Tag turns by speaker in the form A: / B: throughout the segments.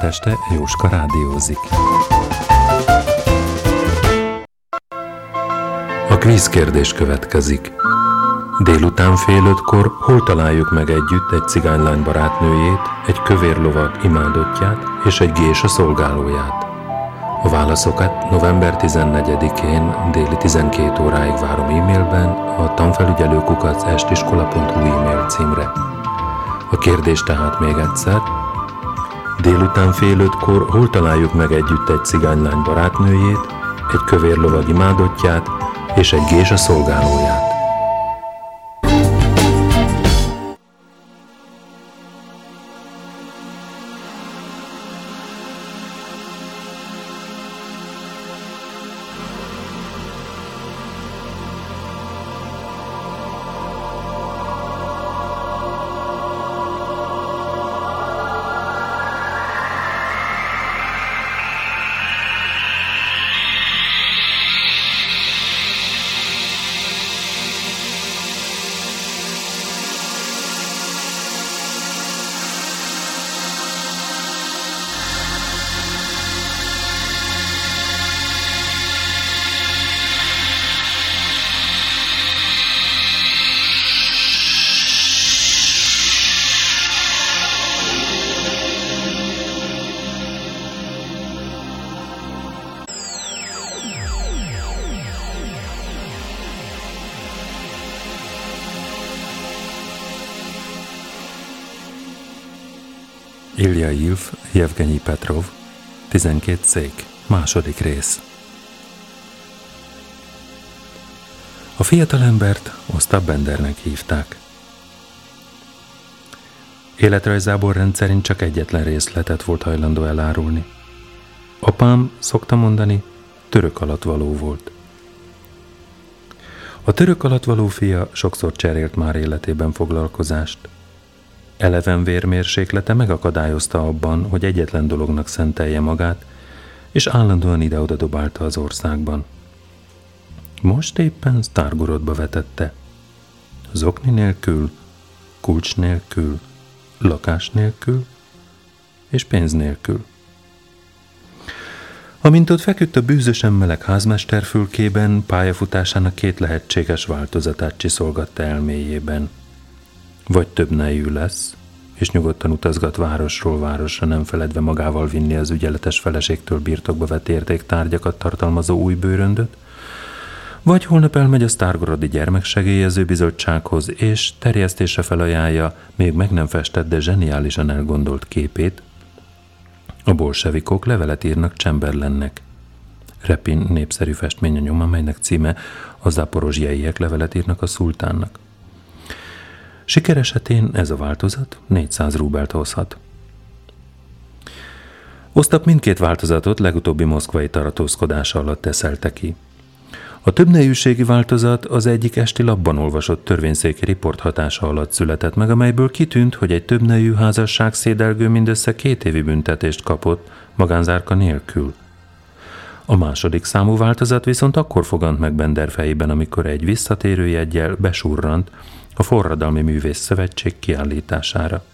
A: Szombat este Jóska rádiózik. A kvízkérdés következik. Délután fél ötkor hol találjuk meg együtt egy cigánylány barátnőjét, egy kövér lovag imádottját és egy gés a szolgálóját? A válaszokat november 14-én déli 12 óráig várom e-mailben a tanfelügyelőkukac estiskola.hu e-mail címre. A kérdés tehát még egyszer. Délután fél ötkor hol találjuk meg együtt egy cigánylány barátnőjét, egy kövér lovag imádottját és egy gés a szolgálóját? Ilja Ilf, Jevgenyi Petrov, 12 szék, második rész. A fiatalembert Ostap Bendernek hívták. Életrajzából rendszerint csak egyetlen részletet volt hajlandó elárulni. Apám, szokta mondani, török alatt való volt. A török alatt való fia sokszor cserélt már életében foglalkozást – Eleven vérmérséklete megakadályozta abban, hogy egyetlen dolognak szentelje magát, és állandóan ide-oda dobálta az országban. Most éppen Stargorodba vetette. Zokni nélkül, kulcs nélkül, lakás nélkül és pénz nélkül. Amint ott feküdt a bűzösen meleg házmester fülkében, pályafutásának két lehetséges változatát csiszolgatta elméjében – vagy több nejű lesz, és nyugodtan utazgat városról városra, nem feledve magával vinni az ügyeletes feleségtől birtokba vett értéktárgyakat tartalmazó új bőröndöt, vagy holnap elmegy a Sztárgorodi Gyermeksegélyező Bizottsághoz, és terjesztése felajánlja még meg nem festett, de zseniálisan elgondolt képét, a bolsevikok levelet írnak Chamberlainnek. Repin népszerű festmény a nyoma, melynek címe a zaporozsiaiek levelet írnak a szultánnak. Siker esetén ez a változat 400 rubelt hozhat. Osztap mindkét változatot legutóbbi moszkvai tartózkodása alatt teszelte ki. A többnejűségi változat az egyik esti labban olvasott törvényszéki riport hatása alatt született meg, amelyből kitűnt, hogy egy többnejű házasság szédelgő mindössze két évi büntetést kapott, magánzárka nélkül. A második számú változat viszont akkor fogant meg Bender fejében, amikor egy visszatérő jegyel besurrant, a Forradalmi Művész Szövetség kiállítására.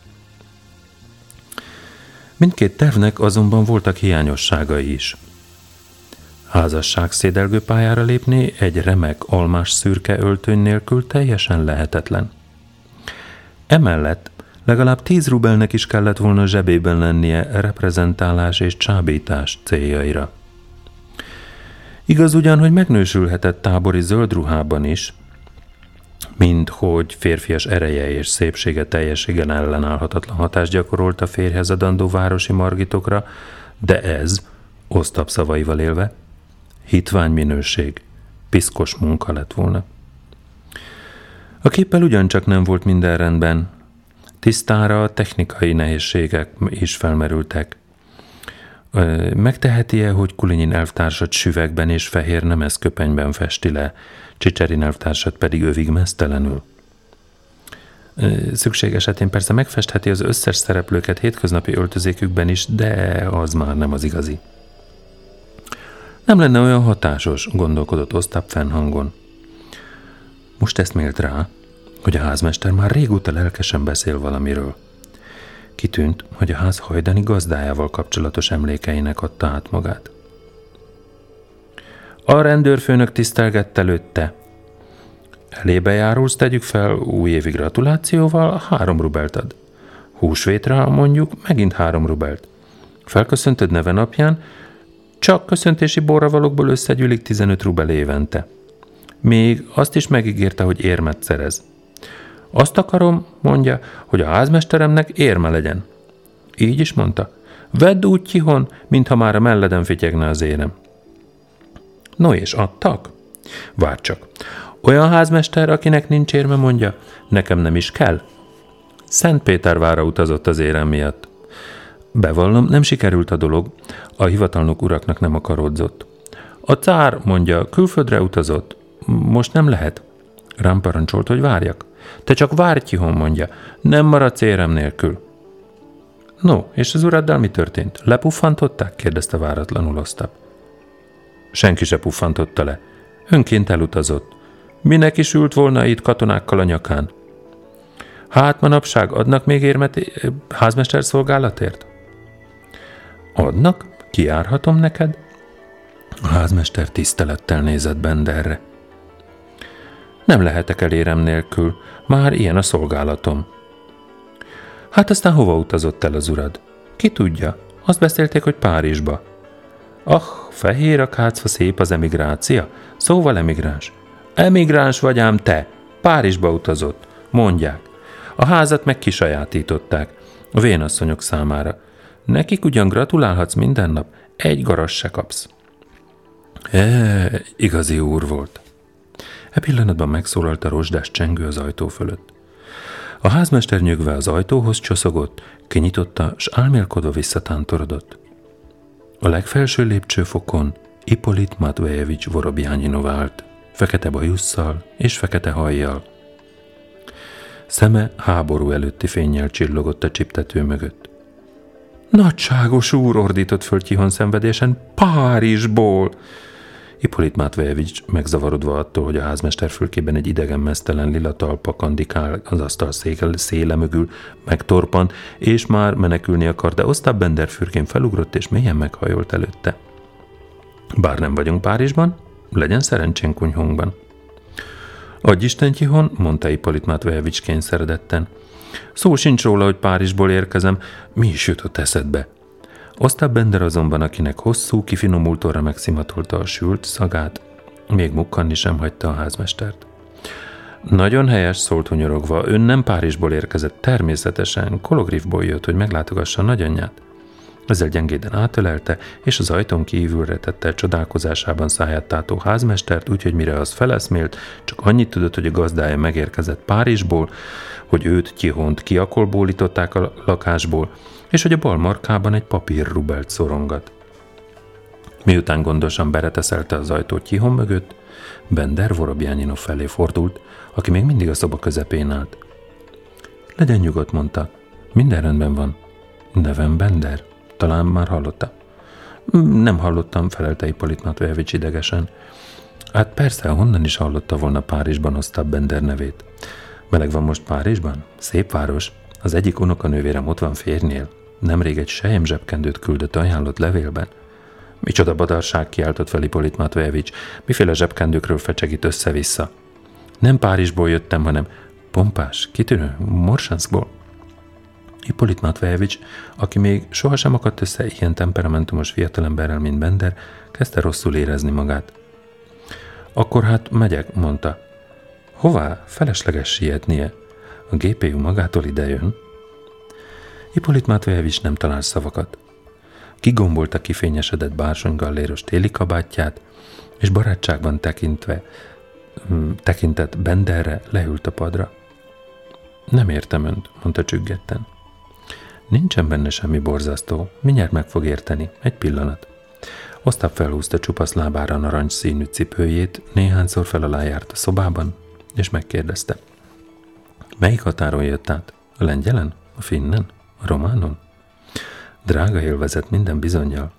A: Mindkét tervnek azonban voltak hiányosságai is. Házasság szédelgő pályára lépni egy remek almás szürke öltöny nélkül teljesen lehetetlen. Emellett legalább tíz rubelnek is kellett volna zsebében lennie reprezentálás és csábítás céljaira. Igaz ugyan, hogy megnősülhetett tábori zöld ruhában is, mint hogy férfias ereje és szépsége teljességen ellenállhatatlan hatást gyakorolt a férhez adandó városi margitokra, de ez, osztap szavaival élve, hitvány minőség, piszkos munka lett volna. A képpel ugyancsak nem volt minden rendben. Tisztára a technikai nehézségek is felmerültek. Megteheti-e, hogy Kulinyin elvtársat süvegben és fehér nemezköpenyben festi le, Csicserin elvtársat pedig övig mesztelenül. Szükség esetén persze megfestheti az összes szereplőket hétköznapi öltözékükben is, de az már nem az igazi. Nem lenne olyan hatásos, gondolkodott Osztap fennhangon. Most ezt mélt rá, hogy a házmester már régóta lelkesen beszél valamiről. Kitűnt, hogy a ház hajdani gazdájával kapcsolatos emlékeinek adta át magát. A rendőrfőnök tisztelgett előtte. Elébe járulsz, tegyük fel, újévi gratulációval három rubelt ad. Húsvétra mondjuk megint három rubelt. Felköszöntöd neve napján, csak köszöntési borravalókból összegyűlik 15 rubel évente. Még azt is megígérte, hogy érmet szerez. Azt akarom, mondja, hogy a házmesteremnek érme legyen. Így is mondta. Vedd úgy kihon, mintha már a melleden fityegne az érem. No és adtak? Várj csak. Olyan házmester, akinek nincs érme, mondja, nekem nem is kell. Szent Pétervára utazott az érem miatt. Bevallom, nem sikerült a dolog, a hivatalnok uraknak nem akarodzott. A cár, mondja, külföldre utazott. Most nem lehet. Rám parancsolt, hogy várjak. Te csak várj Tihon, mondja. Nem maradsz érem nélkül. No, és az uraddal mi történt? Lepuffantották? kérdezte váratlanul Osztap. Senki se puffantotta le. Önként elutazott. Minek is ült volna itt katonákkal a nyakán? Hát manapság adnak még érmet eh, házmester szolgálatért? Adnak? Kiárhatom neked? A házmester tisztelettel nézett Benderre. Nem lehetek elérem nélkül, már ilyen a szolgálatom. Hát aztán hova utazott el az urad? Ki tudja? Azt beszélték, hogy Párizsba. Ah, fehér a szép az emigrácia? Szóval emigráns. Emigráns vagy ám te. Párizsba utazott. Mondják. A házat meg kisajátították. A vénasszonyok számára. Nekik ugyan gratulálhatsz minden nap, egy garas se kapsz. E, igazi úr volt. E pillanatban megszólalt a rozsdás csengő az ajtó fölött. A házmester nyögve az ajtóhoz csoszogott, kinyitotta, s álmélkodva visszatántorodott. A legfelső lépcsőfokon Ipolit Matvejevics Vorobjányinov állt, fekete bajusszal és fekete hajjal. Szeme háború előtti fényjel csillogott a csiptető mögött. Nagyságos úr, ordított föl Tihon szenvedésen, Párizsból! Hippolit Matvejevics megzavarodva attól, hogy a házmester fülkében egy idegen mesztelen lila talpa kandikál az asztal széle mögül, megtorpan, és már menekülni akar, de Osztáb Bender fürkén felugrott és mélyen meghajolt előtte. Bár nem vagyunk Párizsban, legyen szerencsén kunyhunkban. Adj Isten Tihon, mondta Hippolit Matvejevics kényszeredetten. Szó sincs róla, hogy Párizsból érkezem, mi is jutott eszedbe? Osztább Bender azonban, akinek hosszú, kifinomult orra megszimatolta a sült szagát, még mukkanni sem hagyta a házmestert. Nagyon helyes, szólt hunyorogva, ön nem Párizsból érkezett, természetesen, Kologrifból jött, hogy meglátogassa nagyanyját. Ezzel gyengéden átölelte, és az ajtón kívülre tette csodálkozásában száját tátó házmestert, úgyhogy mire az feleszmélt, csak annyit tudott, hogy a gazdája megérkezett Párizsból, hogy őt Tihont kiakolbólították a lakásból, és hogy a bal markában egy papírrubelt szorongat. Miután gondosan bereteszelte az ajtót Tihon mögött, Bender Vorobjányinov felé fordult, aki még mindig a szoba közepén állt. Legyen nyugodt, mondta. Minden rendben van. Nevem Bender. Talán már hallotta. Nem hallottam, felelte Ippolit Matvejevics idegesen. Hát persze, honnan is hallotta volna Párizsban Osztab Bender nevét. Meleg van most Párizsban? Szép város. Az egyik unokanővérem ott van férnél. Nemrég egy sejem zsebkendőt küldött ajánlott levélben. Micsoda badarság kiáltott fel Ippolit Matvejevics. Miféle zsebkendőkről fecsegít össze-vissza? Nem Párizsból jöttem, hanem pompás, kitűnő, Morsanskból. Ippolit Matvejevics, aki még sohasem akadt össze ilyen temperamentumos fiatalemberrel, mint Bender, kezdte rosszul érezni magát. Akkor hát megyek, mondta. Hová? Felesleges sietnie. A GPU magától idejön. Ippolit Matvejevics nem talál szavakat. Kigombolta kifényesedett bársonygalléros téli kabátját, és barátságban tekintve, hm, tekintett Benderre, leült a padra. Nem értem önt, mondta csüggetten. Nincsen benne semmi borzasztó, mindjárt meg fog érteni, egy pillanat. Osztap felhúzta csupasz lábára narancs színű cipőjét, néhányszor fel alá járt a szobában, és megkérdezte. Melyik határon jött át? A lengyelen? A finnen? Románon? Drága élvezet minden bizonyal.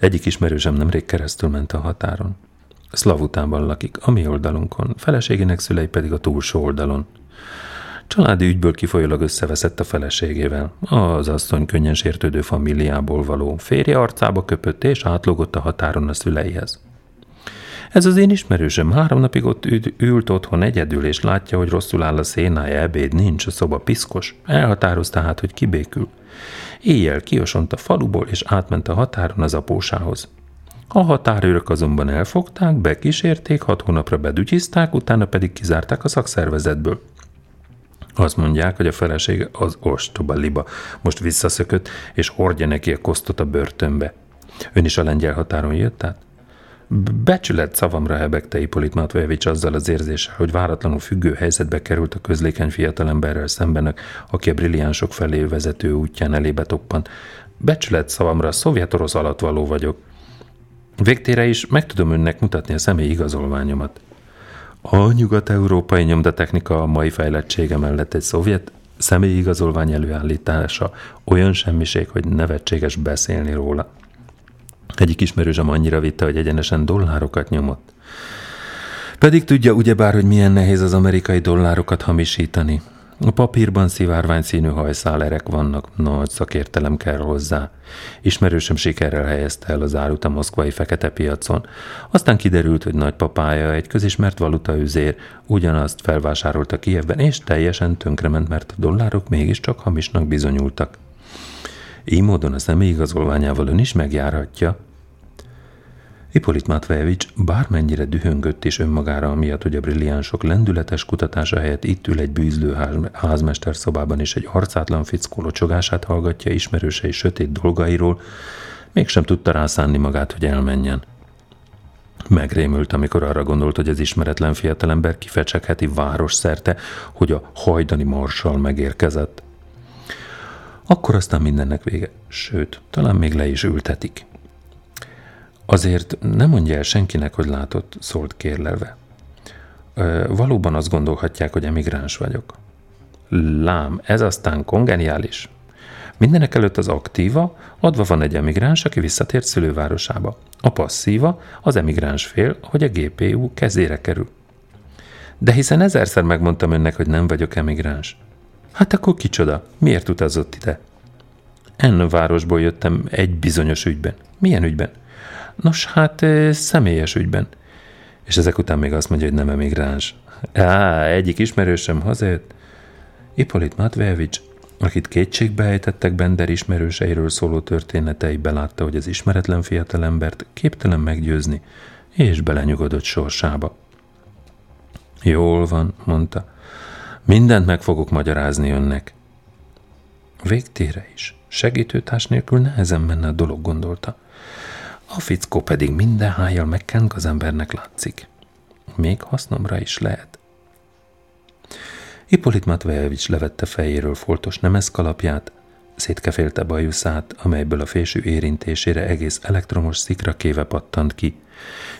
A: Egyik ismerősem nemrég keresztül ment a határon. Szlavutában lakik, a mi oldalunkon, feleségének szülei pedig a túlsó oldalon. Családi ügyből kifolyólag összeveszett a feleségével. Az asszony könnyen sértődő familiából való férje arcába köpött és átlogott a határon a szüleihez. Ez az én ismerősöm három napig ott ült otthon egyedül, és látja, hogy rosszul áll a szénája, ebéd nincs, a szoba piszkos. Elhatározta hát, hogy kibékül. Éjjel kiosont a faluból, és átment a határon az apósához. A határőrök azonban elfogták, bekísérték, hat hónapra bedügyizták, utána pedig kizárták a szakszervezetből. Azt mondják, hogy a feleség az ostoba liba most visszaszökött, és hordja neki a kosztot a börtönbe. Ön is a lengyel határon jött át? Becsület szavamra hebegte Ipolit Matvejevics azzal az érzéssel, hogy váratlanul függő helyzetbe került a közlékeny fiatalemberrel szemben, aki a brilliánsok felé vezető útján elébe toppant. Becsület szavamra szovjet-orosz alatt való vagyok. Végtére is meg tudom önnek mutatni a személyi igazolványomat. A nyugat-európai nyomdatechnika a mai fejlettsége mellett egy szovjet személyi igazolvány előállítása olyan semmiség, hogy nevetséges beszélni róla. Egyik ismerősem annyira vitte, hogy egyenesen dollárokat nyomott. Pedig tudja ugyebár, hogy milyen nehéz az amerikai dollárokat hamisítani. A papírban szivárvány színű hajszálerek vannak, nagy szakértelem kell hozzá. Ismerősöm sikerrel helyezte el az árut a moszkvai fekete piacon. Aztán kiderült, hogy nagypapája egy közismert valutaüzér ugyanazt felvásárolta Kievben, és teljesen tönkrement, mert a dollárok mégiscsak hamisnak bizonyultak. Így módon a személyigazolványával ön is megjárhatja. Ipolit Matvejevics bármennyire dühöngött és önmagára amiatt, hogy a brilliánsok lendületes kutatása helyett itt ül egy bűzlő házmester szobában és egy arcátlan fickó locsogását hallgatja ismerősei sötét dolgairól, mégsem tudta rászánni magát, hogy elmenjen. Megrémült, amikor arra gondolt, hogy az ismeretlen fiatalember kifecsegheti város szerte, hogy a hajdani marsal megérkezett. Akkor aztán mindennek vége, sőt, talán még le is ültetik. Azért nem mondja el senkinek, hogy látott, szólt kérlelve. Valóban azt gondolhatják, hogy emigráns vagyok. Lám, ez aztán kongeniális. Mindenek előtt az aktíva, adva van egy emigráns, aki visszatért szülővárosába. A passzíva, az emigráns fél, hogy a GPU kezére kerül. De hiszen ezerszer megmondtam önnek, hogy nem vagyok emigráns. Hát akkor kicsoda? Miért utazott ide? Enn városból jöttem egy bizonyos ügyben. Milyen ügyben? Nos, hát személyes ügyben. És ezek után még azt mondja, hogy nem emigráns. Á, egyik ismerősöm hazajött. Ipolit Matvejevics, akit kétségbe ejtettek Bender ismerőseiről szóló történetei, belátta, hogy az ismeretlen fiatalembert képtelen meggyőzni, és belenyugodott sorsába. Jól van, mondta. Mindent meg fogok magyarázni önnek. Végtére is. Segítőtárs nélkül nehezen menne a dolog, gondolta. A fickó pedig minden hájjal megkenk az embernek látszik. Még hasznomra is lehet. Ipolit Matvejevics levette fejéről foltos nemeszkalapját, szétkefélte bajuszát, amelyből a fésű érintésére egész elektromos szikra kéve pattant ki,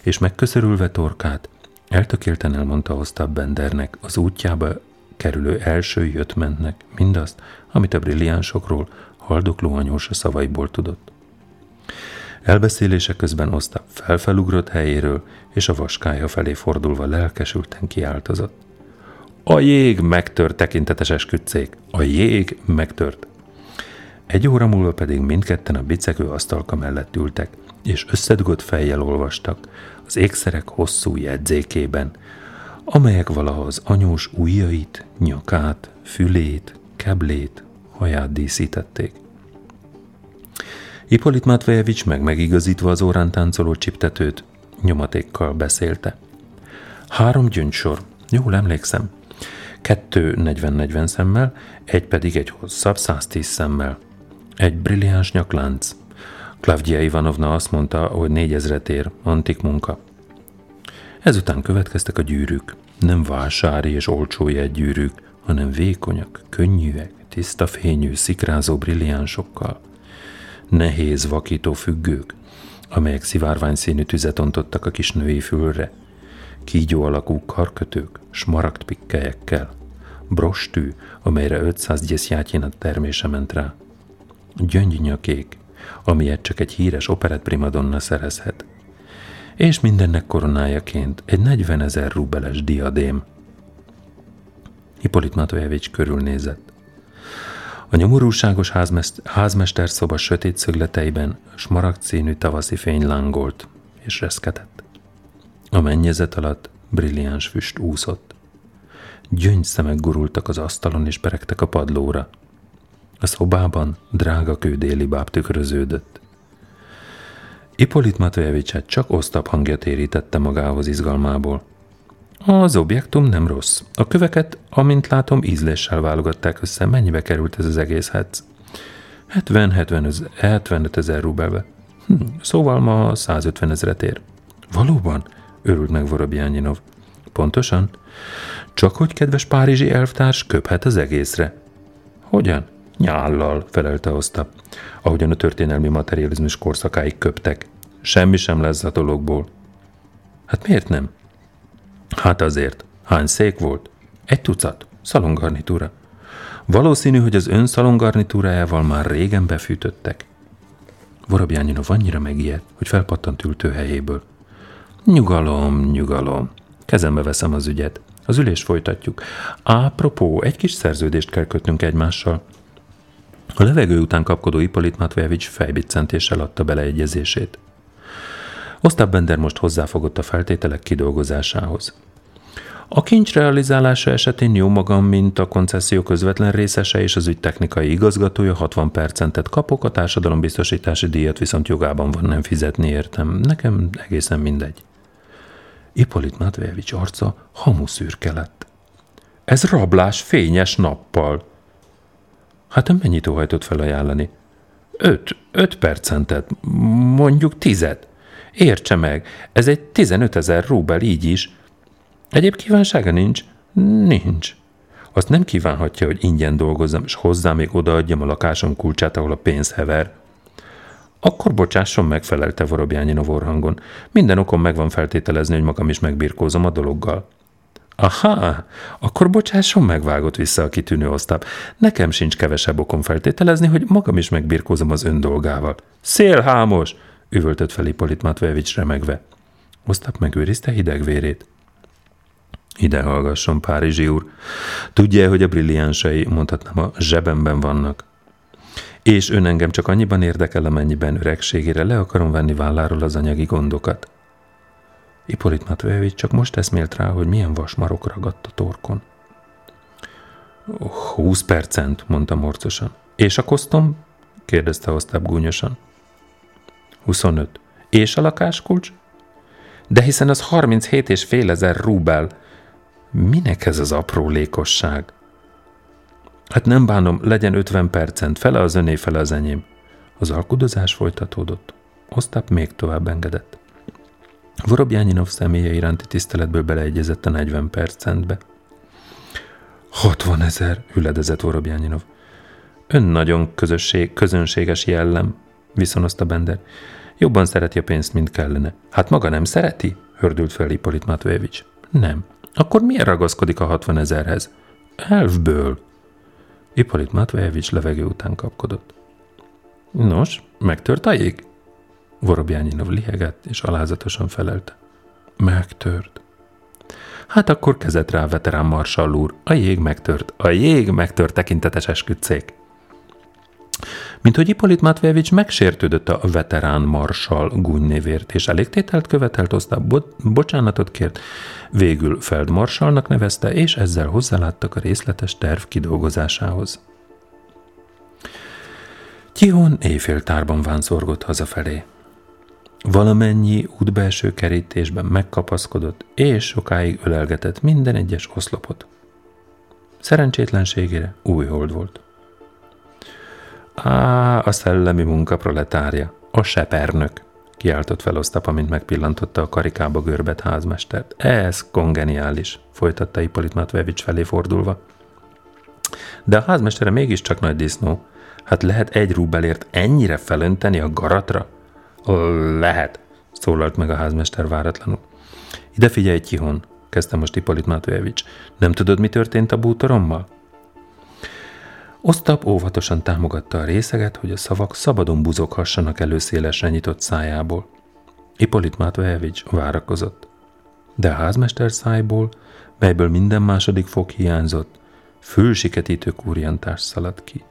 A: és megköszörülve torkát, eltökélten elmondta Osztab Bendernek az útjába kerülő első jött-mentnek mindazt, amit a brilliánsokról haldokló anyósa szavaiból tudott. Elbeszélése közben Osztap felfelugrott helyéről, és a vaskája felé fordulva lelkesülten kiáltozott. A jég megtört, tekintetes esküdcék! A jég megtört! Egy óra múlva pedig mindketten a bicegő asztalka mellett ültek, és összedugott fejjel olvastak az ékszerek hosszú jegyzékében, amelyek valaha az anyós ujjait, nyakát, fülét, keblét, haját díszítették. Ipolit Matvejevics meg megigazítva az órán táncoló csiptetőt, nyomatékkal beszélte. Három gyöngysor, jól emlékszem. Kettő 40-40 szemmel, egy pedig egy hosszabb 110 szemmel. Egy brilliáns nyaklánc. Klavdia Ivanovna azt mondta, hogy négyezret ér, antik munka. Ezután következtek a gyűrűk. Nem vásári és olcsó gyűrűk, hanem vékonyak, könnyűek, tiszta fényű, szikrázó brilliánsokkal – nehéz, vakító függők, amelyek szivárvány színű tüzet ontottak a kis női fülre, kígyó alakú karkötők, smaragd pikkelyekkel, brostű, amelyre 500 gyeszjátjénat termése ment rá, gyöngynyakék, amilyet csak egy híres operett primadonna szerezhet, és mindennek koronájaként egy 40 ezer rubeles diadém. Hippolit Matvejevics körülnézett. A nyomorúságos házmester szoba sötét szögleteiben smaragd színű tavaszi fény lángolt és reszketett. A mennyezet alatt brilliáns füst úszott. szemek gurultak az asztalon és peregtek a padlóra. A szobában drága kődéli báb tükröződött. Ipolit Matvejevicset csak osztap hangja térítette magához izgalmából. Az objektum nem rossz. A köveket, amint látom, ízléssel válogatták össze. Mennyibe került ez az egész hát? 70-75 ezer rubelbe. Hm, szóval ma 150 ezeret ér. Valóban? Örült meg Vorobjányinov. Pontosan? Csak hogy kedves párizsi elvtárs köphet az egészre. Hogyan? Nyállal, felelte Osztap, ahogyan a történelmi materializmus korszakáig köptek. Semmi sem lesz a dologból. Hát miért nem? Hát azért. Hány szék volt? Egy tucat. Szalongarnitúra. Valószínű, hogy az ön szalongarnitúrájával már régen befűtöttek. Vorobjányinov annyira megijedt, hogy felpattant ültőhelyéből. Nyugalom, nyugalom. Kezembe veszem az ügyet. Az ülés folytatjuk. Apropó, egy kis szerződést kell kötnünk egymással. A levegő után kapkodó Ipolit Matvejevics fejbiccentéssel adta beleegyezését. Ostap Bender most hozzáfogott a feltételek kidolgozásához. A kincs realizálása esetén jó magam, mint a koncesszió közvetlen részese és az ügy technikai igazgatója 60 percentet kapok, a társadalombiztosítási díjat viszont jogában van nem fizetni értem. Nekem egészen mindegy. Ipolit Matvejevics arca hamuszürke lett. Ez rablás fényes nappal. Hát ön mennyit óhajtott felajánlani? Öt, öt percentet, mondjuk tizet. Értse meg, ez egy 15 ezer rubel így is. Egyéb kívánsága nincs? Nincs. Azt nem kívánhatja, hogy ingyen dolgozzam, és hozzá még odaadjam a lakásom kulcsát, ahol a pénz hever. Akkor bocsásson meg, felelte Vorobjányin a vorhangon. Minden okom megvan feltételezni, hogy magam is megbirkózom a dologgal. Aha, akkor bocsásson megvágott vissza a kitűnő osztáp. Nekem sincs kevesebb okom feltételezni, hogy magam is megbirkózom az ön dolgával. Szélhámos! üvöltött fel Ippolit Matvejevics remegve. Osztap megőrizte hideg vérét. Ide hallgasson, Párizsi úr. Tudja, hogy a brilliánsai, mondhatnám, a zsebemben vannak. És ön engem csak annyiban érdekel, amennyiben öregségére le akarom venni válláról az anyagi gondokat. Ippolit Matvejevics csak most eszmélt rá, hogy milyen vasmarok ragadt a torkon. Húsz percent, mondta morcosan. És a kosztom? kérdezte Osztáb gúnyosan. 25. És a lakáskulcs? De hiszen az 37 és fél ezer rubel. Minek ez az aprólékosság? Hát nem bánom, legyen 50 percent, fele az öné, fele az enyém. Az alkudozás folytatódott. Osztáp még tovább engedett. Vorobjányinov személye iránti tiszteletből beleegyezett a 40 percentbe. 60 ezer, hüledezett Vorobjányinov. Ön nagyon közösség, közönséges jellem, viszonozta Bender. Jobban szereti a pénzt, mint kellene. Hát maga nem szereti? hördült fel Ippolit Matvejevics. Nem. Akkor miért ragaszkodik a 60 ezerhez? Elfből. Ippolit Matvejevics levegő után kapkodott. Nos, megtört a jég? Vorobjányinov lihegett, és alázatosan felelte. Megtört. Hát akkor kezet rá, veterán marsall úr. A jég megtört. A jég megtört tekintetes esküdcék mint hogy Ippolit Matvejevics megsértődött a veterán marsal gúnynévért, és elégtételt követelt, osztá bo- bocsánatot kért, végül feldmarsalnak nevezte, és ezzel hozzáláttak a részletes terv kidolgozásához. Tihon éjféltárban vánszorgott hazafelé. Valamennyi útbelső kerítésben megkapaszkodott, és sokáig ölelgetett minden egyes oszlopot. Szerencsétlenségére új hold volt. Á, a szellemi munka proletárja, a sepernök, kiáltott fel Osztap, amint megpillantotta a karikába görbet házmestert. Ez kongeniális, folytatta Ippolit Matvevics felé fordulva. De a házmestere mégiscsak nagy disznó. Hát lehet egy rubelért ennyire felönteni a garatra? Lehet, szólalt meg a házmester váratlanul. Ide figyelj, Tihon, kezdte most Ippolit Matvejevics. Nem tudod, mi történt a bútorommal? Osztap óvatosan támogatta a részeget, hogy a szavak szabadon buzoghassanak elő szélesre nyitott szájából. Ippolit Matvejevics várakozott. De a házmester szájból, melyből minden második fog hiányzott, fülsiketítő kurjantás szaladt ki.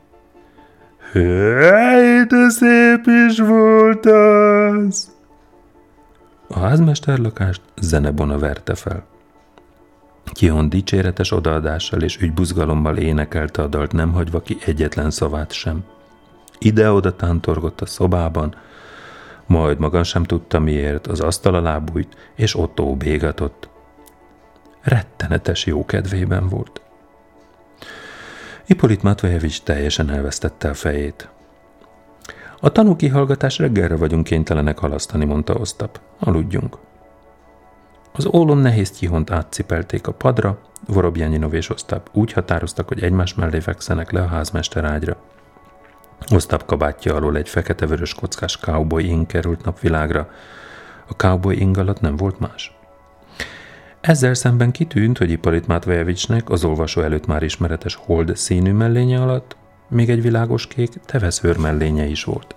A: Hely, de szép is volt az! A házmester lakást zenebona verte fel. Kion dicséretes odaadással és ügybuzgalommal énekelte a dalt, nem hagyva ki egyetlen szavát sem. Ide-oda tántorgott a szobában, majd maga sem tudta miért, az asztal alá bújt, és ott bégatott. Rettenetes jó kedvében volt. Ipolit Matvejevics teljesen elvesztette a fejét. A tanúkihallgatás reggelre vagyunk kénytelenek halasztani, mondta Osztap. Aludjunk. Az ólom nehéz tyihont átcipelték a padra, Vorobjányinov és Osztap úgy határoztak, hogy egymás mellé fekszenek le a házmester ágyra. Osztap kabátja alól egy fekete-vörös kockás cowboy ing került napvilágra. A cowboy ing alatt nem volt más. Ezzel szemben kitűnt, hogy Ipalit Matvejevicsnek az olvasó előtt már ismeretes hold színű mellénye alatt még egy világos kék teveszőr mellénye is volt.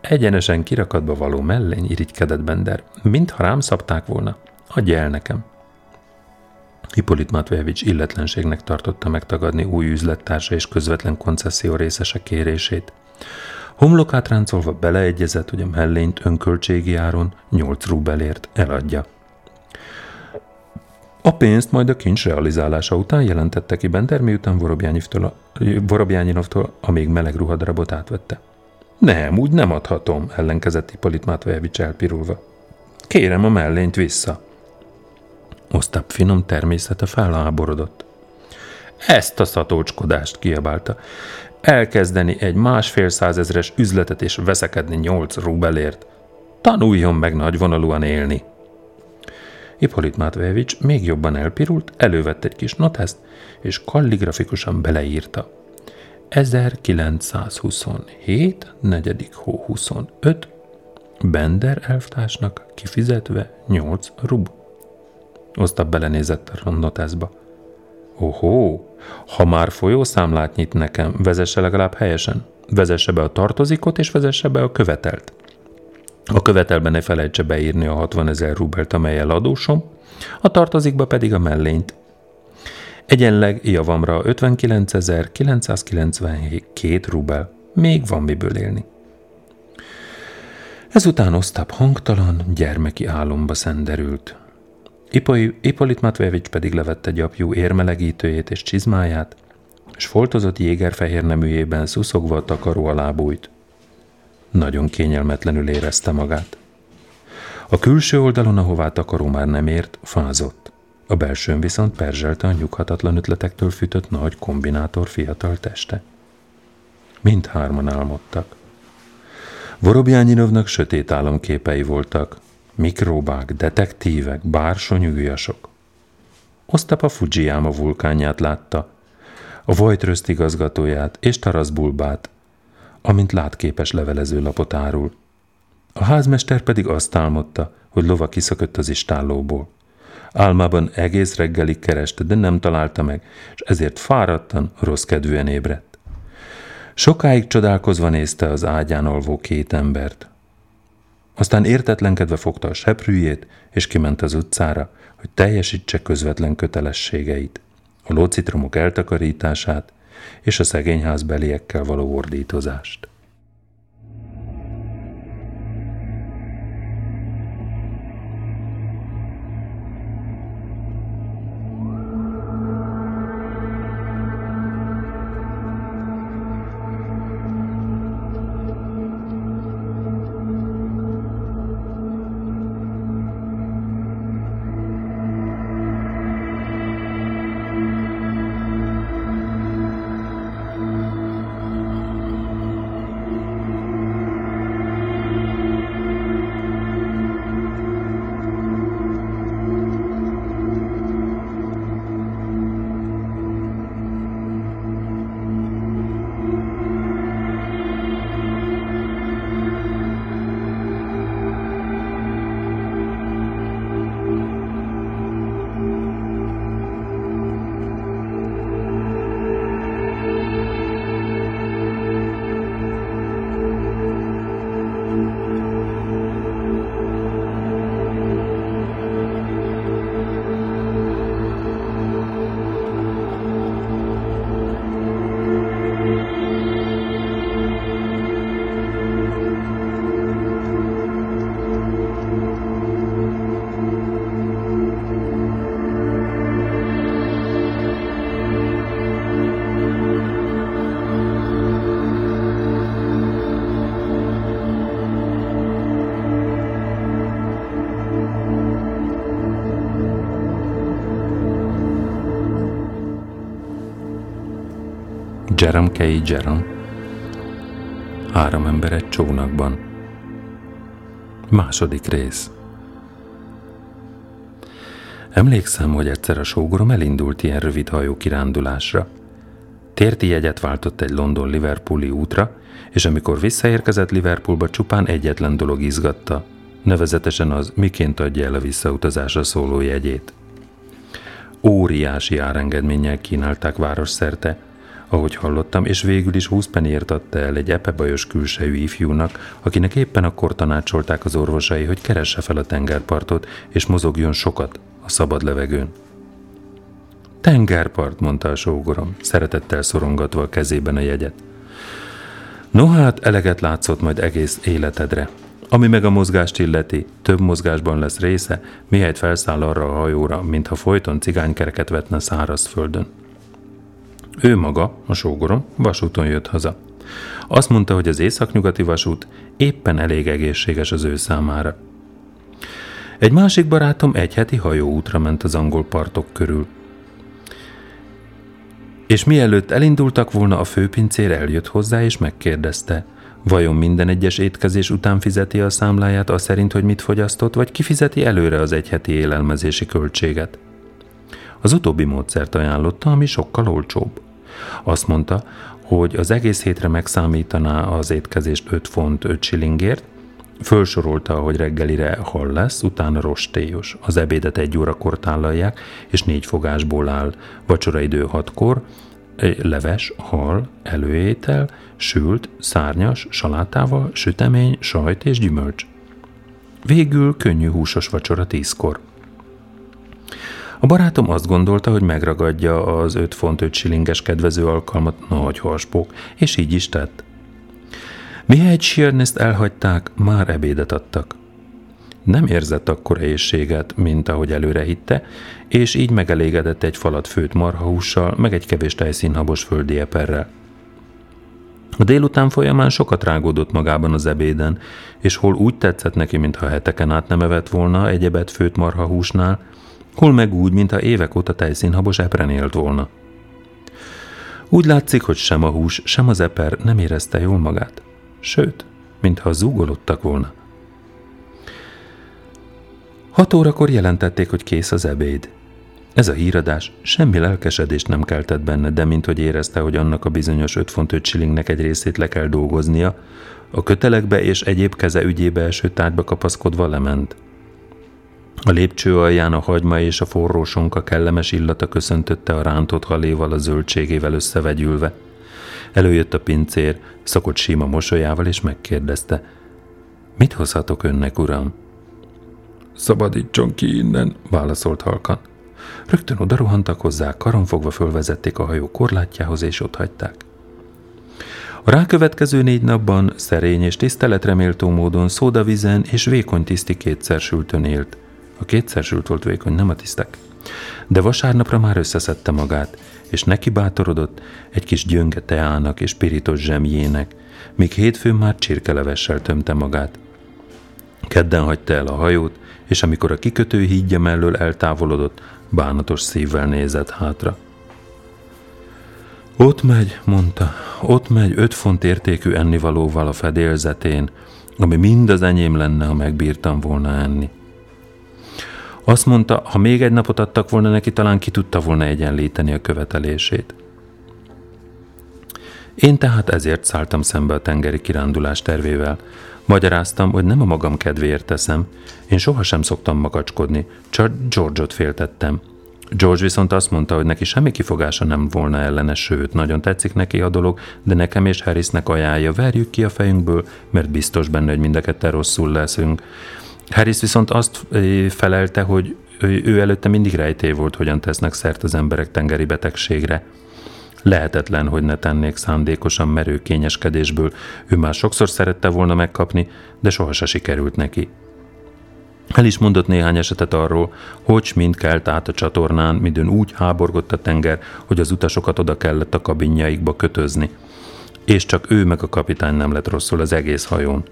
A: Egyenesen kirakatba való mellény, irigykedett Bender, mintha rám szabták volna. Adja el nekem. Hippolit Matvejevics illetlenségnek tartotta megtagadni új üzlettársa és közvetlen koncesszió részese kérését. Homlokát ráncolva beleegyezett, hogy a mellényt önköltségi áron 8 rubelért eladja. A pénzt majd a kincs realizálása után jelentette ki Bender, miután Vorobjányinovtól a még meleg ruhadarabot átvette. Nem, úgy nem adhatom, ellenkezett Hippolit Matvejevics elpirulva. Kérem a mellényt vissza. Osztap finom természete felháborodott. Ezt a szatócskodást kiabálta. Elkezdeni egy másfél százezres üzletet és veszekedni nyolc rubelért. Tanuljon meg nagyvonalúan élni. Hippolit Matvejevics még jobban elpirult, elővette egy kis notászt, és kalligrafikusan beleírta. 1927, negyedik hó 25, Bender elvtársnak kifizetve 8 rub. Osztap belenézett a notászba. Ohó, ha már folyószámlát nyit nekem, vezesse legalább helyesen. Vezesse be a tartozikot, és vezesse be a követelt. A követelben ne felejtse beírni a 60 ezer rubelt, amelyel adósom, a tartozikba pedig a mellényt. Egyenleg javamra 59.992 rubel. Még van miből élni. Ezután Osztap hangtalan, gyermeki álomba szenderült. Ipolit Matvejevics pedig levette gyapjú érmelegítőjét és csizmáját, és foltozott jégerfehér neműjében szuszogva a takaró alá bújt. Nagyon kényelmetlenül érezte magát. A külső oldalon, ahová takaró már nem ért, fázott. A belsőn viszont perzselte a nyughatatlan ötletektől fűtött nagy kombinátor fiatal teste. Mindhárman álmodtak. Vorobjányinovnak sötét álomképei voltak, mikróbák, detektívek, bársonyújasok. Osztap a Fujiyama vulkánját látta, a Vojtröszt igazgatóját és Tarasz Bulbát, amint látképes levelezőlapot árul. A házmester pedig azt álmodta, hogy lova kiszökött az istállóból. Álmában egész reggelig kereste, de nem találta meg, és ezért fáradtan, rossz kedvűen ébredt. Sokáig csodálkozva nézte az ágyán alvó két embert. Aztán értetlenkedve fogta a seprűjét, és kiment az utcára, hogy teljesítse közvetlen kötelességeit, a lócitromok eltakarítását és a szegényházbeliekkel való ordítozást. Jerem Kei Jerem. Három ember egy csónakban. Második rész. Emlékszem, hogy egyszer a sógorom elindult ilyen rövid hajó kirándulásra. Térti jegyet váltott egy London-Liverpooli útra, és amikor visszaérkezett Liverpoolba, csupán egyetlen dolog izgatta, nevezetesen az, miként adja el a visszautazásra szóló jegyét. Óriási árengedménnyel kínálták város szerte, ahogy hallottam, és végül is 20 penért adta el egy epebajos külsejű ifjúnak, akinek éppen akkor tanácsolták az orvosai, hogy keresse fel a tengerpartot, és mozogjon sokat a szabad levegőn. Tengerpart, mondta a sógorom, szeretettel szorongatva a kezében a jegyet. No hát, eleget látszott majd egész életedre. Ami meg a mozgást illeti, több mozgásban lesz része, mihelyt felszáll arra a hajóra, mintha folyton cigánykereket vetne szárazföldön. Ő maga, a sógorom, vasúton jött haza. Azt mondta, hogy az északnyugati vasút éppen elég egészséges az ő számára. Egy másik barátom egy heti hajóútra ment az angol partok körül. És mielőtt elindultak volna, a főpincér eljött hozzá és megkérdezte, vajon minden egyes étkezés után fizeti a számláját az szerint, hogy mit fogyasztott, vagy kifizeti előre az egyheti élelmezési költséget. Az utóbbi módszert ajánlotta, ami sokkal olcsóbb. Azt mondta, hogy az egész hétre megszámítaná az étkezést 5 font 5 shillingért, Fölsorolta, hogy reggelire hal lesz, utána rostélyos. Az ebédet egy órakor tálalják, és négy fogásból áll. Vacsoraidő hatkor, leves, hal, előétel, sült, szárnyas, salátával, sütemény, sajt és gyümölcs. Végül könnyű húsos vacsora tízkor. A barátom azt gondolta, hogy megragadja az 5 font 5 shillinges kedvező alkalmat, nagy harspók, és így is tett. Mihelyt Sheerness elhagyták, már ebédet adtak. Nem érzett akkor éjséget, mint ahogy előre hitte, és így megelégedett egy falat főtt marhahússal, meg egy kevés tejszínhabos földi eperrel. A délután folyamán sokat rágódott magában az ebéden, és hol úgy tetszett neki, mintha heteken át nem evett volna egyebet főtt marhahúsnál, hol meg úgy, mintha évek óta tejszínhabos epren élt volna. Úgy látszik, hogy sem a hús, sem az eper nem érezte jól magát sőt, mintha zúgolódtak volna. Hat órakor jelentették, hogy kész az ebéd. Ez a híradás semmi lelkesedést nem keltett benne, de mint hogy érezte, hogy annak a bizonyos 5 font 5 shillingnek egy részét le kell dolgoznia, a kötelekbe és egyéb keze ügyébe eső tárgyba kapaszkodva lement. A lépcső alján a hagyma és a forró sonka kellemes illata köszöntötte a rántott haléval a zöldségével összevegyülve – Előjött a pincér, szakott sima mosolyával, és megkérdezte, mit hozhatok önnek, uram? Szabadítson ki innen, válaszolt halkan. Rögtön oda rohantak hozzá, karonfogva fölvezették a hajó korlátjához, és ott hagyták. A rákövetkező négy napban szerény és tiszteletreméltó módon szódavizen és vékony tiszti kétszer sültön élt. A kétszer sült volt vékony, nem a tisztek. De vasárnapra már összeszedte magát, és neki bátorodott egy kis gyönge teának és pirítos zsemjének, míg hétfőn már csirkelevessel tömte magát. Kedden hagyta el a hajót, és amikor a kikötő hídja mellől eltávolodott, bánatos szívvel nézett hátra. Ott megy, mondta, ott megy öt font értékű ennivalóval a fedélzetén, ami mind az enyém lenne, ha megbírtam volna enni. Azt mondta, ha még egy napot adtak volna neki, talán ki tudta volna egyenlíteni a követelését. Én tehát ezért szálltam szembe a tengeri kirándulás tervével. Magyaráztam, hogy nem a magam kedvéért teszem. Én sohasem szoktam makacskodni, csak George-ot féltettem. George viszont azt mondta, hogy neki semmi kifogása nem volna ellene, sőt, nagyon tetszik neki a dolog, de nekem és Harrisnek ajánlja, verjük ki a fejünkből, mert biztos benne, hogy mindeket rosszul leszünk. Harris viszont azt felelte, hogy ő előtte mindig rejtély volt, hogyan tesznek szert az emberek tengeri betegségre. Lehetetlen, hogy ne tennék szándékosan merő kényeskedésből. Ő már sokszor szerette volna megkapni, de sohasem sikerült neki. El is mondott néhány esetet arról, hogy mind kelt át a csatornán, midőn úgy háborgott a tenger, hogy az utasokat oda kellett a kabinjaikba kötözni. És csak ő meg a kapitány nem lett rosszul az egész hajón.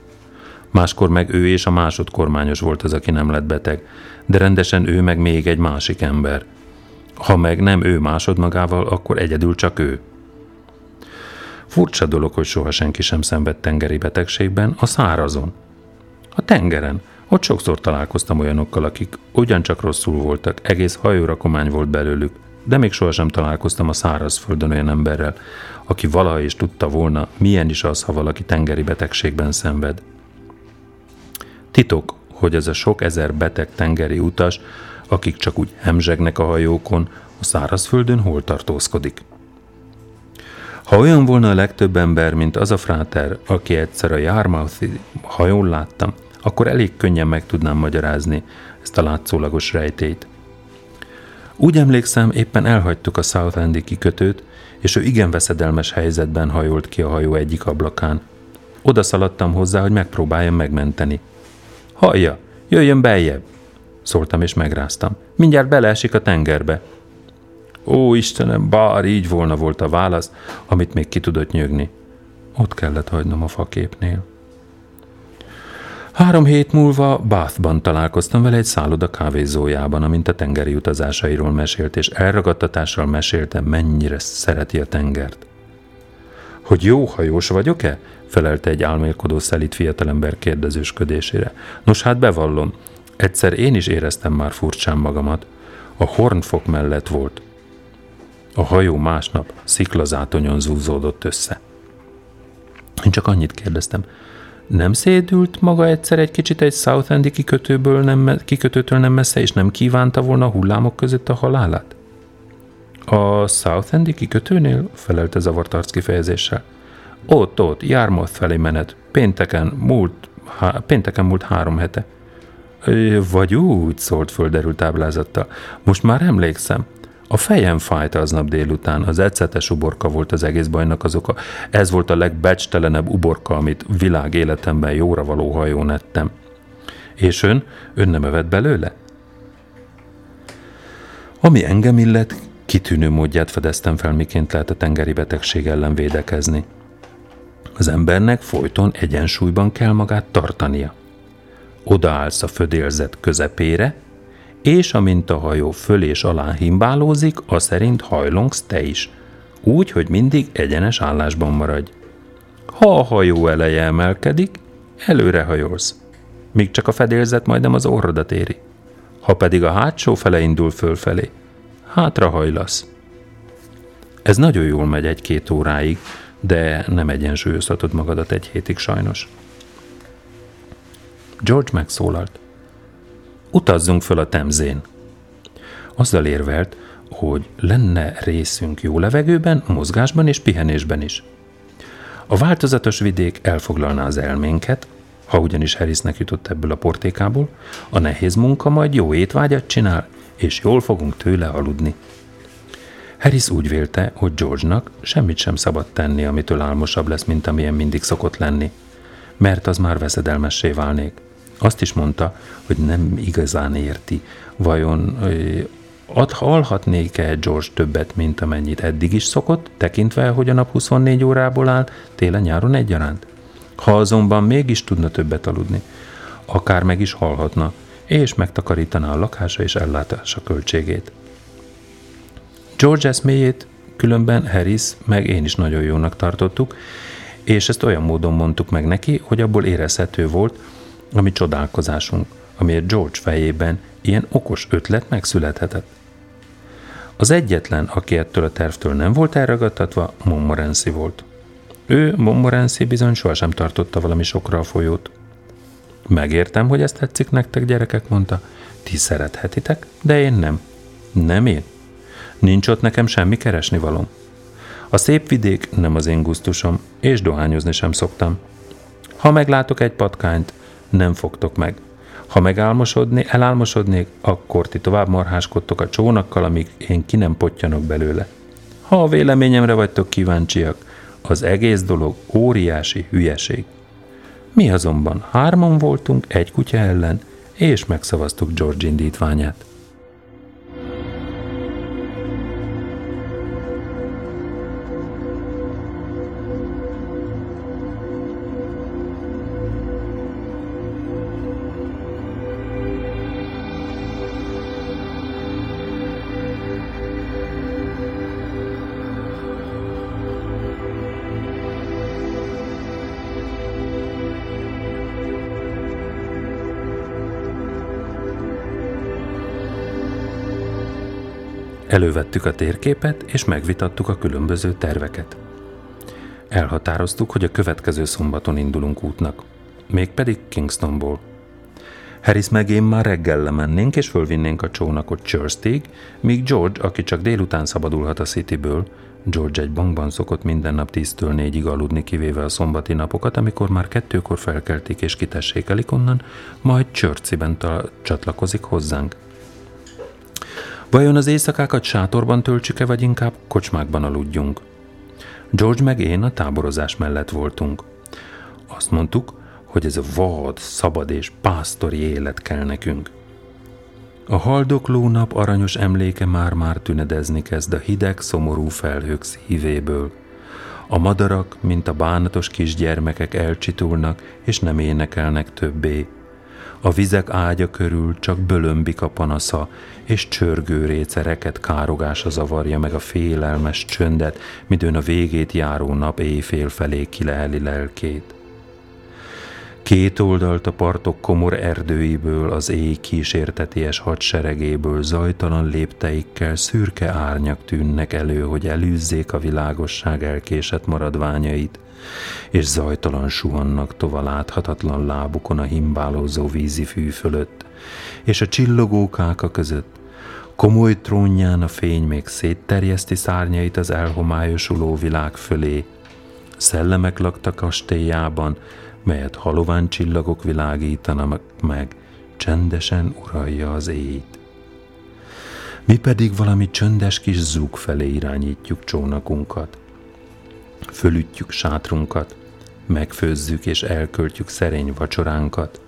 A: Máskor meg ő és a másodkormányos volt az, aki nem lett beteg, de rendesen ő meg még egy másik ember. Ha meg nem ő másod magával, akkor egyedül csak ő. Furcsa dolog, hogy soha senki sem szenved tengeri betegségben, a szárazon. A tengeren. Ott sokszor találkoztam olyanokkal, akik ugyancsak rosszul voltak, egész hajórakomány volt belőlük, de még sohasem találkoztam a szárazföldön olyan emberrel, aki valaha is tudta volna, milyen is az, ha valaki tengeri betegségben szenved. Titok, hogy ez a sok ezer beteg tengeri utas, akik csak úgy hemzsegnek a hajókon, a szárazföldön hol tartózkodik. Ha olyan volna a legtöbb ember, mint az a fráter, aki egyszer a Yarmouthi hajón láttam, akkor elég könnyen meg tudnám magyarázni ezt a látszólagos rejtét. Úgy emlékszem, éppen elhagytuk a Southend-i kikötőt, és ő igen veszedelmes helyzetben hajolt ki a hajó egyik ablakán. Oda szaladtam hozzá, hogy megpróbáljam megmenteni. Hallja, jöjjön beljebb! Szóltam és megráztam. Mindjárt beleesik a tengerbe. Ó, Istenem, bár így volna volt a válasz, amit még ki tudott nyögni. Ott kellett hagynom a faképnél. Három hét múlva Bathban találkoztam vele egy szálloda kávézójában, amint a tengeri utazásairól mesélt, és elragadtatással mesélte, mennyire szereti a tengert. Hogy jó hajós vagyok-e? Felelte egy álmélkodó szelít fiatalember kérdezősködésére. Nos, hát bevallom, egyszer én is éreztem már furcsán magamat. A hornfok mellett volt. A hajó másnap sziklazátonyon zúzódott össze. Én csak annyit kérdeztem, nem szédült maga egyszer egy kicsit egy Southendi kikötőből nem, kikötőtől nem messze, és nem kívánta volna a hullámok között a halálát? A Southendi kikötőnél? felelte zavart arc kifejezéssel. Ott, ott, Jármoth felé menet. Pénteken múlt, há, pénteken múlt három hete. Vagy úgy, szólt földerült táblázattal. Most már emlékszem. A fejem fájt aznap délután, az ecetes uborka volt az egész bajnak az oka. Ez volt a legbecstelenebb uborka, amit világ életemben jóra való hajón ettem. És ön? Ön nem evett belőle? Ami engem illet, kitűnő módját fedeztem fel, miként lehet a tengeri betegség ellen védekezni. Az embernek folyton egyensúlyban kell magát tartania. Odaállsz a födélzet közepére, és amint a hajó föl és alá himbálózik, a szerint hajlongsz te is, úgy, hogy mindig egyenes állásban maradj. Ha a hajó eleje emelkedik, előre hajolsz, míg csak a fedélzet majdnem az orrodat éri. Ha pedig a hátsó fele indul fölfelé, hátra hajlasz. Ez nagyon jól megy egy-két óráig, de nem egyensúlyozhatod magadat egy hétig sajnos. George megszólalt. Utazzunk föl a Temzén. Azzal érvelt, hogy lenne részünk jó levegőben, mozgásban és pihenésben is. A változatos vidék elfoglalná az elménket, ha ugyanis Harrisnek jutott ebből a portékából, a nehéz munka majd jó étvágyat csinál, és jól fogunk tőle aludni. Harris úgy vélte, hogy George-nak semmit sem szabad tenni, amitől álmosabb lesz, mint amilyen mindig szokott lenni, mert az már veszedelmessé válnék. Azt is mondta, hogy nem igazán érti, vajon ad, alhatnék-e George többet, mint amennyit eddig is szokott, tekintve, hogy a nap 24 órából áll, télen-nyáron egyaránt? Ha azonban mégis tudna többet aludni, akár meg is halhatna, és megtakarítaná a lakása és ellátása költségét. George eszméjét különben Harris meg én is nagyon jónak tartottuk, és ezt olyan módon mondtuk meg neki, hogy abból érezhető volt, a mi csodálkozásunk, amiért George fejében ilyen okos ötlet megszülethetett. Az egyetlen, aki ettől a tervtől nem volt elragadtatva, Montmorency volt. Ő, Montmorency bizony sohasem tartotta valami sokra a folyót. Megértem, hogy ezt tetszik nektek, gyerekek, mondta. Ti szerethetitek, de én nem. Nem én. Nincs ott nekem semmi keresni valom. A szép vidék nem az én gusztusom, és dohányozni sem szoktam. Ha meglátok egy patkányt, nem fogtok meg. Ha megálmosodni, elálmosodnék, akkor ti tovább marháskodtok a csónakkal, amíg én ki nem potyanok belőle. Ha a véleményemre vagytok kíváncsiak, az egész dolog óriási hülyeség. Mi azonban hárman voltunk egy kutya ellen, és megszavaztuk George indítványát. Elővettük a térképet, és megvitattuk a különböző terveket. Elhatároztuk, hogy a következő szombaton indulunk útnak, mégpedig Kingstonból. Harris meg én már reggel lemennénk, és fölvinnénk a csónakot Churstig, míg George, aki csak délután szabadulhat a Cityből, George egy bankban szokott minden nap 10-től 4-ig aludni, kivéve a szombati napokat, amikor már kettőkor felkeltik és kitessékelik onnan, majd Csörciben csatlakozik hozzánk. Vajon az éjszakákat sátorban töltsük-e, vagy inkább kocsmákban aludjunk? George meg én a táborozás mellett voltunk. Azt mondtuk, hogy ez a vad, szabad és pásztori élet kell nekünk. A haldokló nap aranyos emléke már-már tünedezni kezd a hideg, szomorú felhők szívéből. A madarak, mint a bánatos kisgyermekek elcsitulnak, és nem énekelnek többé. A vizek ágya körül csak bölömbik a panasza, és csörgő récereket károgása zavarja meg a félelmes csöndet, midőn a végét járó nap éjfél felé kileheli lelkét. Két oldalt a partok komor erdőiből, az éj kísérteties hadseregéből zajtalan lépteikkel szürke árnyak tűnnek elő, hogy elűzzék a világosság elkésett maradványait, és zajtalan suhannak tova láthatatlan lábukon a himbálózó vízi fű fölött, és a csillogó káka között komoly trónján a fény még szétterjeszti szárnyait az elhomályosuló világ fölé. Szellemek laktak kastélyában, melyet halován csillagok világítanak meg, csendesen uralja az éjt. Mi pedig valami csöndes kis zúg felé irányítjuk csónakunkat. Fölütjük sátrunkat, megfőzzük és elköltjük szerény vacsoránkat,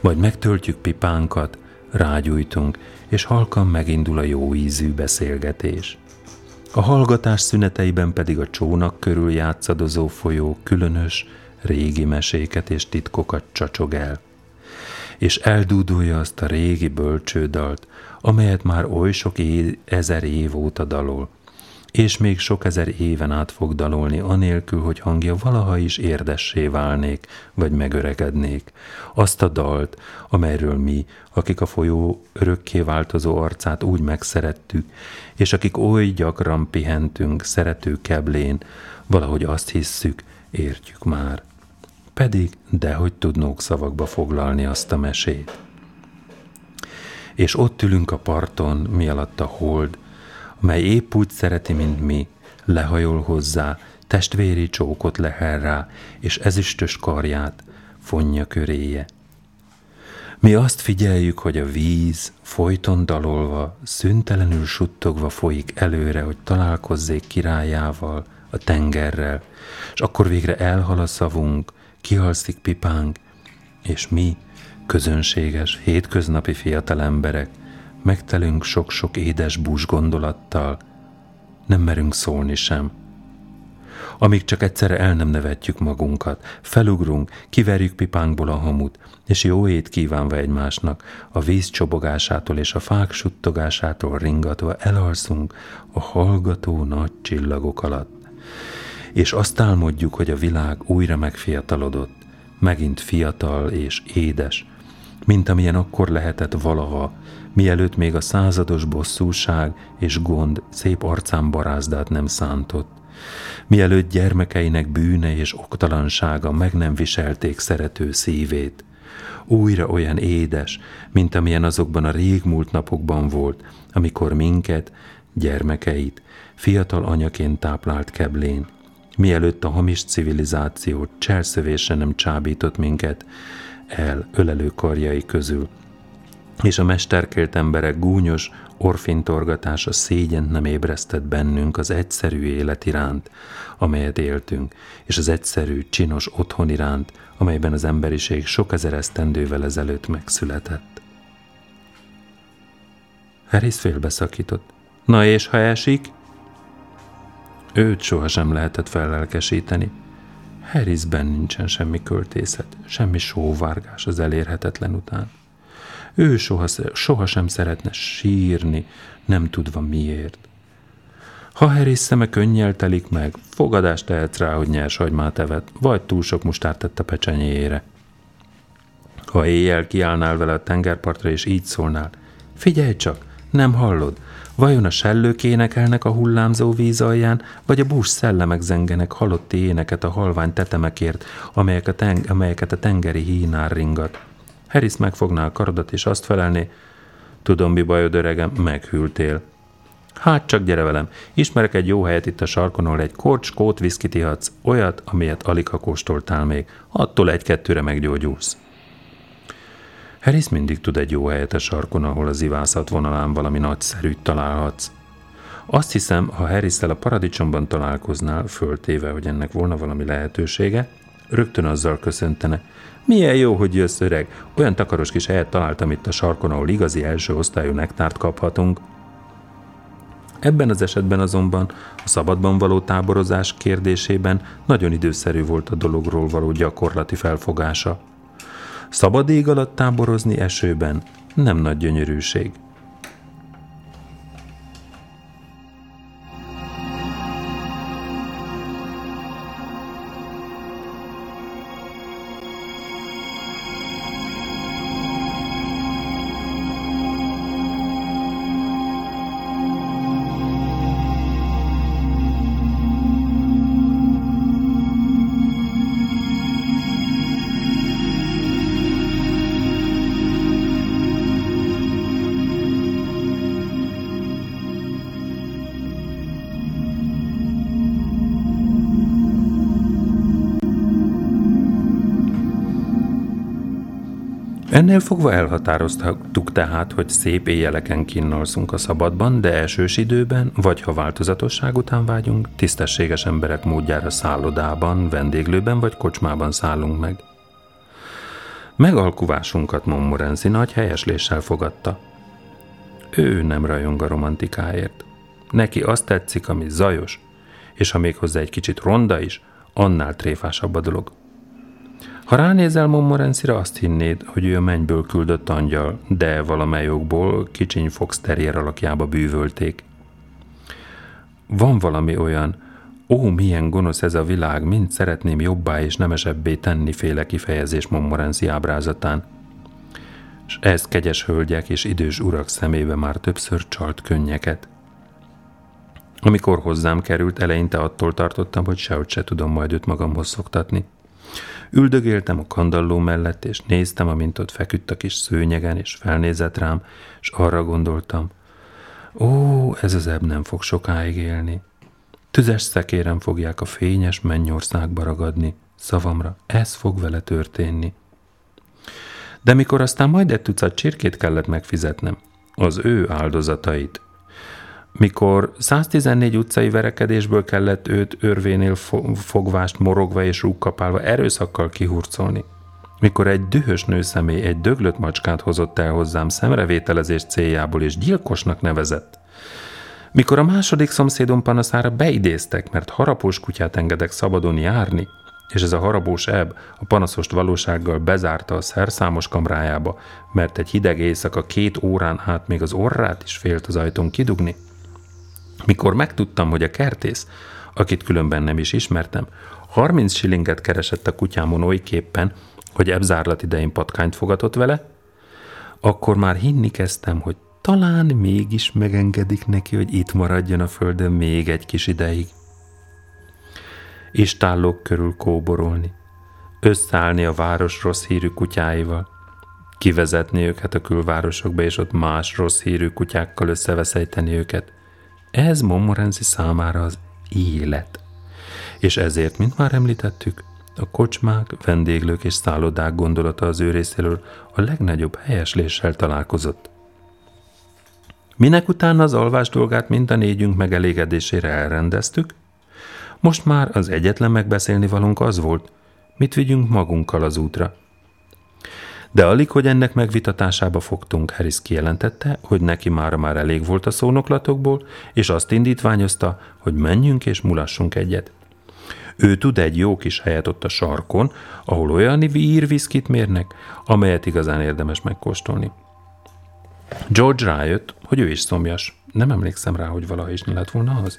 A: vagy megtöltjük pipánkat, rágyújtunk, és halkan megindul a jó ízű beszélgetés. A hallgatás szüneteiben pedig a csónak körül játszadozó folyó különös, régi meséket és titkokat csacsog el, és eldúdulja azt a régi bölcsődalt, amelyet már oly sok é- ezer év óta dalol, és még sok ezer éven át fog dalolni, anélkül, hogy hangja valaha is érdessé válnék, vagy megöregednék. Azt a dalt, amelyről mi, akik a folyó örökké változó arcát úgy megszerettük, és akik oly gyakran pihentünk szerető keblén, valahogy azt hisszük, értjük már pedig dehogy tudnók szavakba foglalni azt a mesét. És ott ülünk a parton, mi alatt a hold, mely épp úgy szereti, mint mi, lehajol hozzá, testvéri csókot lehel rá, és ezüstös karját fonja köréje. Mi azt figyeljük, hogy a víz folyton dalolva, szüntelenül suttogva folyik előre, hogy találkozzék királyával, a tengerrel, és akkor végre elhal a szavunk, kihalszik pipánk, és mi, közönséges, hétköznapi fiatal emberek, megtelünk sok-sok édes bús gondolattal, nem merünk szólni sem. Amíg csak egyszerre el nem nevetjük magunkat, felugrunk, kiverjük pipánkból a hamut, és jó ét kívánva egymásnak, a víz csobogásától és a fák suttogásától ringatva elalszunk a hallgató nagy csillagok alatt és azt álmodjuk, hogy a világ újra megfiatalodott, megint fiatal és édes, mint amilyen akkor lehetett valaha, mielőtt még a százados bosszúság és gond szép arcán barázdát nem szántott, mielőtt gyermekeinek bűne és oktalansága meg nem viselték szerető szívét, újra olyan édes, mint amilyen azokban a régmúlt napokban volt, amikor minket, gyermekeit, fiatal anyaként táplált keblén, mielőtt a hamis civilizáció cselszövése nem csábított minket el ölelő karjai közül, és a mesterkélt emberek gúnyos orfintorgatása szégyent nem ébresztett bennünk az egyszerű élet iránt, amelyet éltünk, és az egyszerű, csinos otthon iránt, amelyben az emberiség sok ezer esztendővel ezelőtt megszületett. Harris félbeszakított. Na és ha esik? Őt sohasem lehetett fellelkesíteni. Harrisben nincsen semmi költészet, semmi sóvárgás az elérhetetlen után. Ő soha, sohasem szeretne sírni, nem tudva miért. Ha Harris szeme könnyel telik meg, fogadást tehetsz rá, hogy nyers hagymát evett, vagy túl sok mustárt tett a pecsenyéjére. Ha éjjel kiállnál vele a tengerpartra, és így szólnál, figyelj csak, Nem hallod? Vajon a sellők énekelnek a hullámzó víz alján, vagy a bús szellemek zengenek halotti éneket a halvány tetemekért, amelyek a ten- amelyeket a tengeri hínár ringat? Harris megfogná a karodat, és azt felelné, tudom, mi bajod, öregem, meghűltél. Hát csak gyere velem, ismerek egy jó helyet itt a sarkon, ahol egy korcs, kót viszkit ihatsz, olyat, amilyet alig ha kóstoltál még. Attól egy-kettőre meggyógyulsz. Harris mindig tud egy jó helyet a sarkon, ahol az ivászat vonalán valami nagyszerűt találhatsz. Azt hiszem, ha harris a paradicsomban találkoznál, föltéve, hogy ennek volna valami lehetősége, rögtön azzal köszöntene. Milyen jó, hogy jössz, öreg. Olyan takaros kis helyet találtam itt a sarkon, ahol igazi első osztályú nektárt kaphatunk. Ebben az esetben azonban a szabadban való táborozás kérdésében nagyon időszerű volt a dologról való gyakorlati felfogása. Szabad ég alatt táborozni esőben nem nagy gyönyörűség. Ennél fogva elhatároztuk tehát, hogy szép éjjeleken kinnalszunk a szabadban, de elsős időben, vagy ha változatosság után vágyunk, tisztességes emberek módjára szállodában, vendéglőben vagy kocsmában szállunk meg. Megalkuvásunkat Montmorency nagy helyesléssel fogadta. Ő nem rajong a romantikáért. Neki azt tetszik, ami zajos, és ha még hozzá egy kicsit ronda is, annál tréfásabb a dolog. Ha ránézel Montmorency-ra, azt hinnéd, hogy ő a mennyből küldött angyal, de valamely okból kicsiny Fox terrier alakjába bűvölték. Van valami olyan, ó, milyen gonosz ez a világ, mind szeretném jobbá és nemesebbé tenni féle kifejezés Montmorency ábrázatán. És ez kegyes hölgyek és idős urak szemébe már többször csalt könnyeket. Amikor hozzám került, eleinte attól tartottam, hogy sehogy se tudom majd őt magamhoz szoktatni. Üldögéltem a kandalló mellett, és néztem, amint ott feküdt a kis szőnyegen, és felnézett rám, és arra gondoltam, ó, ez az ebb nem fog sokáig élni. Tüzes szekéren fogják a fényes mennyországba ragadni. Szavamra, ez fog vele történni. De mikor aztán majd egy tucat csirkét kellett megfizetnem, az ő áldozatait, mikor 114 utcai verekedésből kellett őt örvénél fogvást morogva és rúgkapálva erőszakkal kihurcolni. Mikor egy dühös nőszemély egy döglött macskát hozott el hozzám szemrevételezés céljából és gyilkosnak nevezett. Mikor a második szomszédom panaszára beidéztek, mert harapós kutyát engedek szabadon járni, és ez a harabós ebb a panaszost valósággal bezárta a szerszámos kamrájába, mert egy hideg éjszaka két órán át még az orrát is félt az ajtón kidugni, mikor megtudtam, hogy a kertész, akit különben nem is ismertem, 30 shillinget keresett a kutyámon olyképpen, hogy ebzárlat idején patkányt fogatott vele, akkor már hinni kezdtem, hogy talán mégis megengedik neki, hogy itt maradjon a földön még egy kis ideig. Istállók körül kóborolni, összeállni a város rossz hírű kutyáival, kivezetni őket a külvárosokba, és ott más rossz hírű kutyákkal összeveszejteni őket – ez Montmorency számára az élet. És ezért, mint már említettük, a kocsmák, vendéglők és szállodák gondolata az ő részéről a legnagyobb helyesléssel találkozott. Minek utána az alvás dolgát mind a négyünk megelégedésére elrendeztük, most már az egyetlen megbeszélni valunk az volt, mit vigyünk magunkkal az útra. De alig, hogy ennek megvitatásába fogtunk, Harris kijelentette, hogy neki már már elég volt a szónoklatokból, és azt indítványozta, hogy menjünk és mulassunk egyet. Ő tud egy jó kis helyet ott a sarkon, ahol olyan írviszkit mérnek, amelyet igazán érdemes megkóstolni. George rájött, hogy ő is szomjas. Nem emlékszem rá, hogy valaha is lett volna az.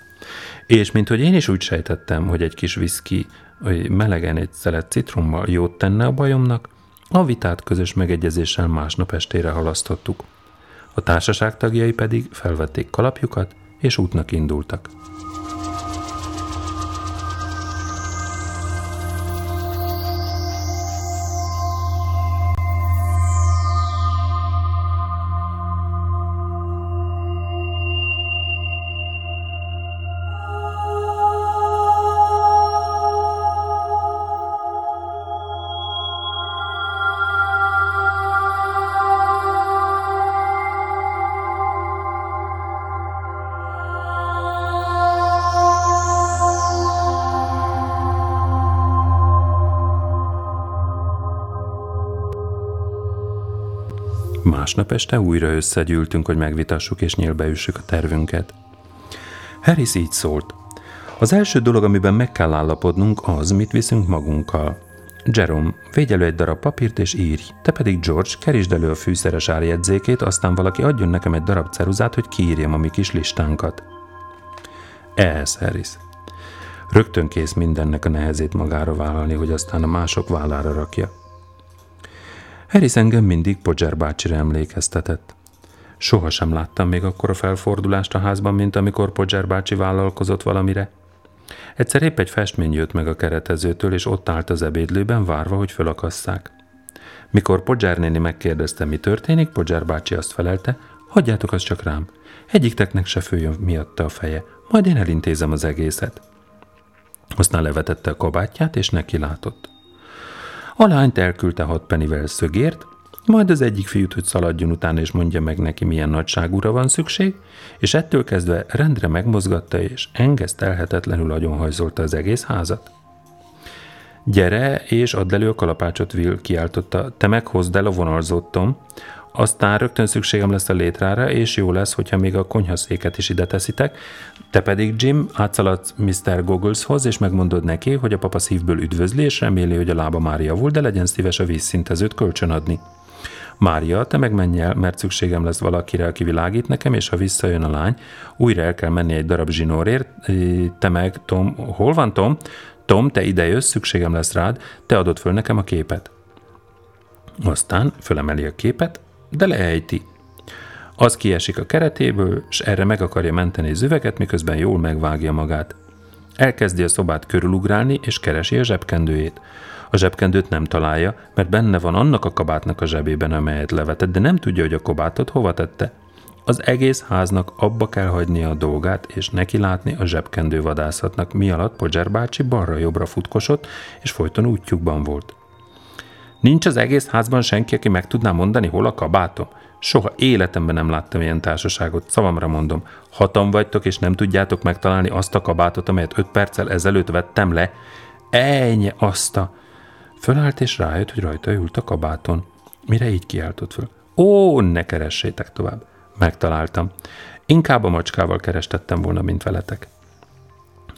A: És mint hogy én is úgy sejtettem, hogy egy kis viszki, melegen egy szelet citrommal jót tenne a bajomnak, a vitát közös megegyezéssel másnap estére halasztottuk. A társaság tagjai pedig felvették kalapjukat, és útnak indultak. Másnap este újra összegyűltünk, hogy megvitassuk és nyílbeüssük a tervünket. Harris így szólt. Az első dolog, amiben meg kell állapodnunk, az, mit viszünk magunkkal. Jerome, végy elő egy darab papírt és írj. Te pedig, George, kerítsd elő a fűszeres árjegyzékét, aztán valaki adjon nekem egy darab ceruzát, hogy kiírjam a mi kis listánkat. Ehhez, Harris. Rögtön kész mindennek a nehezét magára vállalni, hogy aztán a mások vállára rakja. Harris engem mindig Podger bácsira emlékeztetett. Soha sem láttam még akkor a felfordulást a házban, mint amikor Podger bácsi vállalkozott valamire. Egyszer épp egy festmény jött meg a keretezőtől, és ott állt az ebédlőben, várva, hogy fölakasszák. Mikor Podger néni megkérdezte, mi történik, Podger bácsi azt felelte, hagyjátok azt csak rám. Egyikteknek se följön miatta a feje, majd én elintézem az egészet. Aztán levetette a kabátját, és neki látott. A lányt elküldte hat penivel szögért, majd az egyik fiút, hogy szaladjon utána és mondja meg neki, milyen nagyságúra van szükség, és ettől kezdve rendre megmozgatta és engesztelhetetlenül agyonhajzolta az egész házat. Gyere, és add elő a kalapácsot, Will, kiáltotta. Te meghozd el a vonalzottom, aztán rögtön szükségem lesz a létrára, és jó lesz, hogyha még a konyhaszéket is ide teszitek. Te pedig, Jim, átszaladsz Mr. Goggleshoz, és megmondod neki, hogy a papa szívből üdvözli, és reméli, hogy a lába már javul, de legyen szíves a vízszintezőt kölcsönadni. Mária, te meg menj el, mert szükségem lesz valakire, aki világít nekem, és ha visszajön a lány, újra el kell menni egy darab zsinórért. Te meg, Tom, hol van Tom? Tom, te ide jössz, szükségem lesz rád, te adod föl nekem a képet. Aztán fölemeli a képet, de leejti. Az kiesik a keretéből, és erre meg akarja menteni az üveget, miközben jól megvágja magát. Elkezdi a szobát körülugrálni, és keresi a zsebkendőjét. A zsebkendőt nem találja, mert benne van annak a kabátnak a zsebében, amelyet levetett, de nem tudja, hogy a kabátot hova tette. Az egész háznak abba kell hagynia a dolgát, és neki látni a zsebkendő vadászatnak, mi alatt Podzser bácsi balra-jobbra futkosott, és folyton útjukban volt. Nincs az egész házban senki, aki meg tudná mondani, hol a kabátom? Soha életemben nem láttam ilyen társaságot, szavamra mondom. Hatan vagytok, és nem tudjátok megtalálni azt a kabátot, amelyet öt perccel ezelőtt vettem le. Ennyi azt a... Fölállt és rájött, hogy rajta ült a kabáton. Mire így kiáltott föl. Ó, ne keressétek tovább. Megtaláltam. Inkább a macskával kerestettem volna, mint veletek.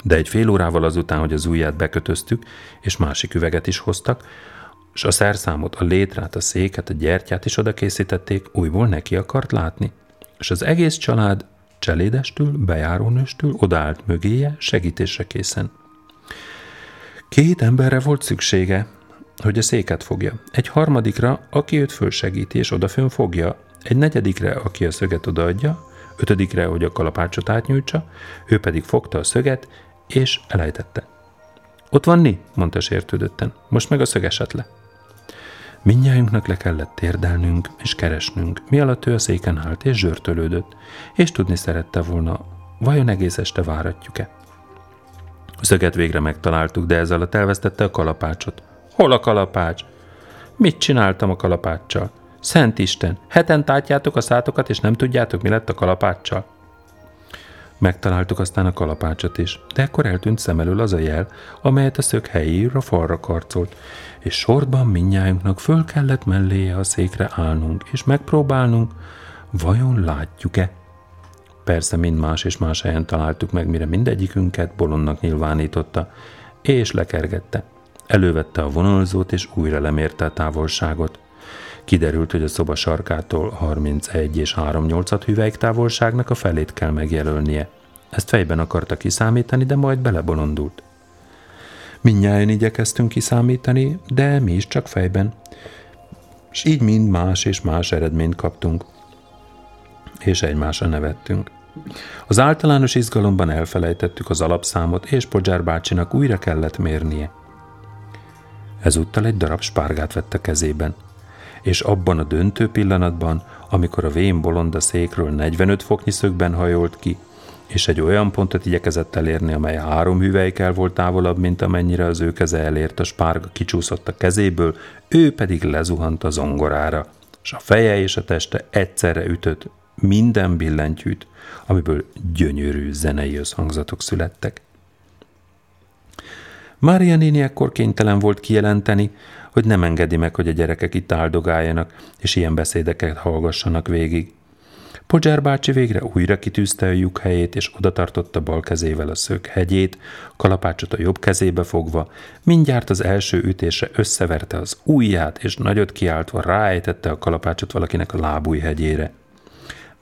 A: De egy fél órával azután, hogy az ujját bekötöztük, és másik üveget is hoztak, és a szerszámot, a létrát, a széket, a gyertyát is oda készítették, újból neki akart látni. És az egész család cselédestül, bejárónőstül odaállt mögéje, segítésre készen. Két emberre volt szüksége, hogy a széket fogja. Egy harmadikra, aki őt fölsegíti és odafön fogja. Egy negyedikre, aki a szöget odaadja, ötödikre, hogy a kalapácsot átnyújtsa, ő pedig fogta a szöget, és elejtette. Ott van Ni, mondta sértődötten. Most meg a szögeset le. Mindnyájunknak le kellett térdelnünk és keresnünk, mi alatt ő a széken állt és zsörtölődött, és tudni szerette volna, vajon egész este váratjuk-e. A szöget végre megtaláltuk, de ez alatt elvesztette a kalapácsot. Hol a kalapács? Mit csináltam a kalapáccsal? Szent Isten, heten tátjátok a szátokat, és nem tudjátok, mi lett a kalapáccsal? Megtaláltuk aztán a kalapácsot is, de ekkor eltűnt szem elől az a jel, amelyet a szög helyéről a falra karcolt, és sorban minnyájunknak föl kellett melléje a székre állnunk, és megpróbálnunk, vajon látjuk-e? Persze mind más és más helyen találtuk meg, mire mindegyikünket bolondnak nyilvánította, és lekergette. Elővette a vonalzót, és újra lemérte a távolságot. Kiderült, hogy a szoba sarkától 31 és 38 hüvelyk távolságnak a felét kell megjelölnie. Ezt fejben akarta kiszámítani, de majd belebolondult. Mindnyáján igyekeztünk kiszámítani, de mi is csak fejben. És így mind más és más eredményt kaptunk. és egymásra nevettünk. Az általános izgalomban elfelejtettük az alapszámot, és Podzsár bácsinak újra kellett mérnie. Ezúttal egy darab spárgát vett a kezében, és abban a döntő pillanatban, amikor a vén bolonda székről 45 foknyi szögben hajolt ki, és egy olyan pontot igyekezett elérni, amely három hüvelykkel volt távolabb, mint amennyire az ő keze elért, a spárga kicsúszott a kezéből, ő pedig lezuhant a zongorára, és a feje és a teste egyszerre ütött minden billentyűt, amiből gyönyörű zenei összhangzatok születtek. Mária néni ekkor kénytelen volt kijelenteni, hogy nem engedi meg, hogy a gyerekek itt áldogáljanak, és ilyen beszédeket hallgassanak végig. Podzsár bácsi végre újra kitűzte a lyuk helyét, és odatartotta bal kezével a szög hegyét, kalapácsot a jobb kezébe fogva, mindjárt az első ütésre összeverte az ujját, és nagyot kiáltva ráejtette a kalapácsot valakinek a lábúj hegyére.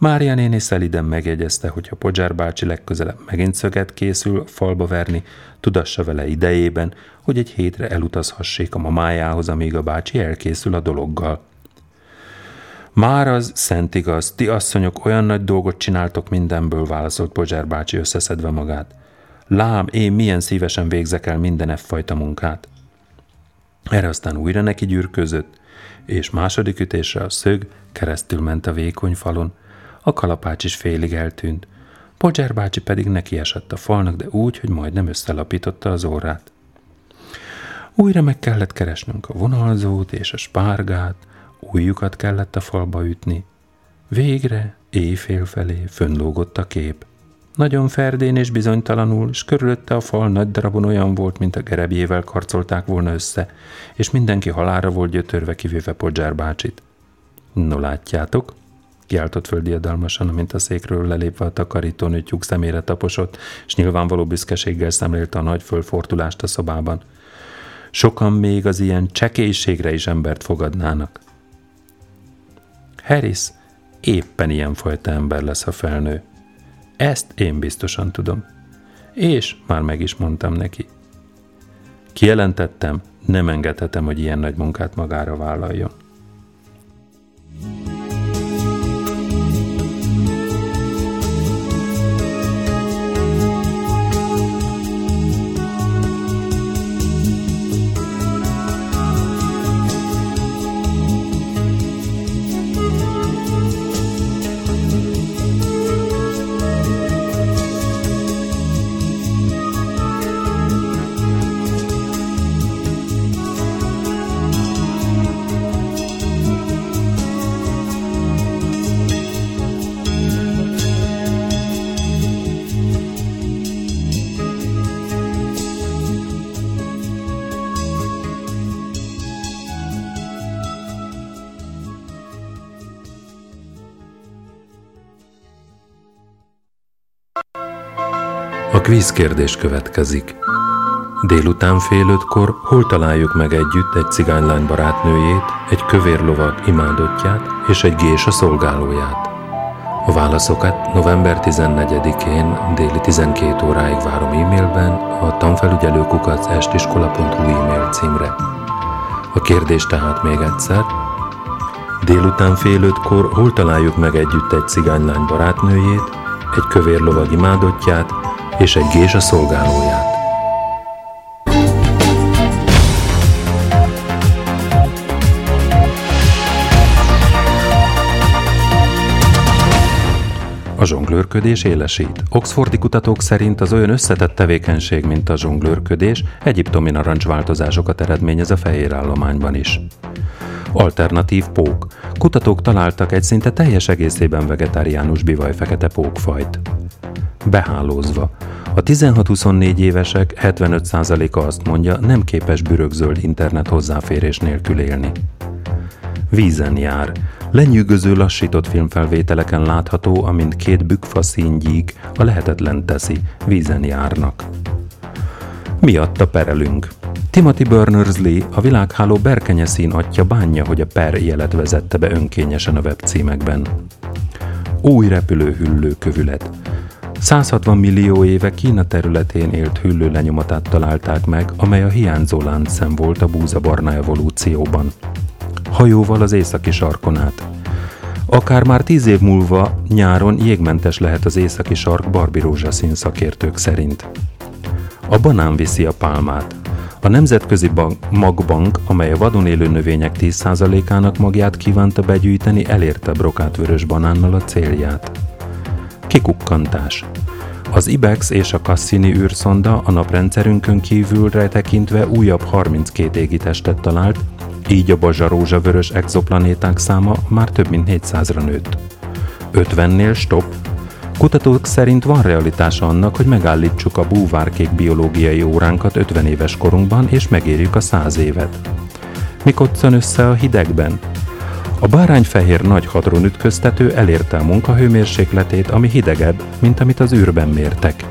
A: Mária néni szeliden megjegyezte, hogy ha Podzsár bácsi legközelebb megint szöget készül falba verni, tudassa vele idejében, hogy egy hétre elutazhassék a mamájához, amíg a bácsi elkészül a dologgal. Már az szent igaz, ti asszonyok olyan nagy dolgot csináltok mindenből, válaszolt Pozsár bácsi összeszedve magát. Lám, én milyen szívesen végzek el minden fajta munkát. Erre aztán újra neki gyűrközött, és második ütésre a szög keresztül ment a vékony falon, a kalapács is félig eltűnt. Pozsár bácsi pedig neki esett a falnak, de úgy, hogy majdnem összelapította az órát. Újra meg kellett keresnünk a vonalzót és a spárgát, újjukat kellett a falba ütni. Végre, éjfél felé fönnlógott a kép. Nagyon ferdén és bizonytalanul, és körülötte a fal nagy darabon olyan volt, mint a gerebjével karcolták volna össze, és mindenki halára volt gyötörve, kivéve Podzsár bácsit. No látjátok, kiáltott föl diadalmasan, amint a székről lelépve a takarítónő tyúk szemére taposott, és nyilvánvaló büszkeséggel szemlélte a nagy fölfortulást a szobában. Sokan még az ilyen csekélységre is embert fogadnának. Harris éppen ilyen fajta ember lesz, a felnő. Ezt én biztosan tudom. És már meg is mondtam neki. Kijelentettem, nem engedhetem, hogy ilyen nagy munkát magára vállaljon. A kvíz kérdés következik. Délután fél ötkor hol találjuk meg együtt egy cigánylány barátnőjét, egy kövér lovag imádottját és egy gés a szolgálóját? A válaszokat november 14-én déli 12 óráig várom e-mailben a tanfelügyelőkukac estiskola.hu e-mail címre. A kérdés tehát még egyszer. Délután fél ötkor hol találjuk meg együtt egy cigánylány barátnőjét, egy kövér lovag imádottját és egy a szolgálóját. A zsonglőrködés élesít. Oxfordi kutatók szerint az olyan összetett tevékenység, mint a zsonglőrködés, egyiptomi narancsváltozásokat eredményez a fehér állományban is. Alternatív pók. Kutatók találtak egy szinte teljes egészében vegetáriánus bivaj fekete pókfajt behálózva. A 16-24 évesek 75%-a azt mondja, nem képes bürögzöld internet hozzáférés nélkül élni. Vízen jár. Lenyűgöző lassított filmfelvételeken látható, amint két bükfa színgyík a lehetetlen teszi, vízen járnak. Miatta perelünk. Timothy Berners-Lee, a világháló berkenye szín atya bánja, hogy a per jelet vezette be önkényesen a webcímekben. Új repülőhüllő kövület. 160 millió éve Kína területén élt hüllő lenyomatát találták meg, amely a hiányzó láncszem volt a búzabarna evolúcióban. Hajóval az északi sarkon át. Akár már tíz év múlva nyáron jégmentes lehet az északi sark barbi rózsaszín szakértők szerint. A banán viszi a pálmát. A Nemzetközi Bank, Magbank, amely a vadon élő növények 10%-ának magját kívánta begyűjteni, elérte brokátvörös banánnal a célját. Kikukkantás. Az IBEX és a Cassini űrszonda a naprendszerünkön kívülre tekintve újabb 32 égitestet talált, így a bazsarózsa-vörös exoplanéták száma már több mint 400-ra nőtt. 50-nél stop. Kutatók szerint van realitása annak, hogy megállítsuk a búvárkék biológiai óránkat 50 éves korunkban, és megérjük a 100 évet. Mi koccan össze a hidegben? A bárányfehér nagy hadron ütköztető elérte a munkahőmérsékletét, ami hidegebb, mint amit az űrben mértek.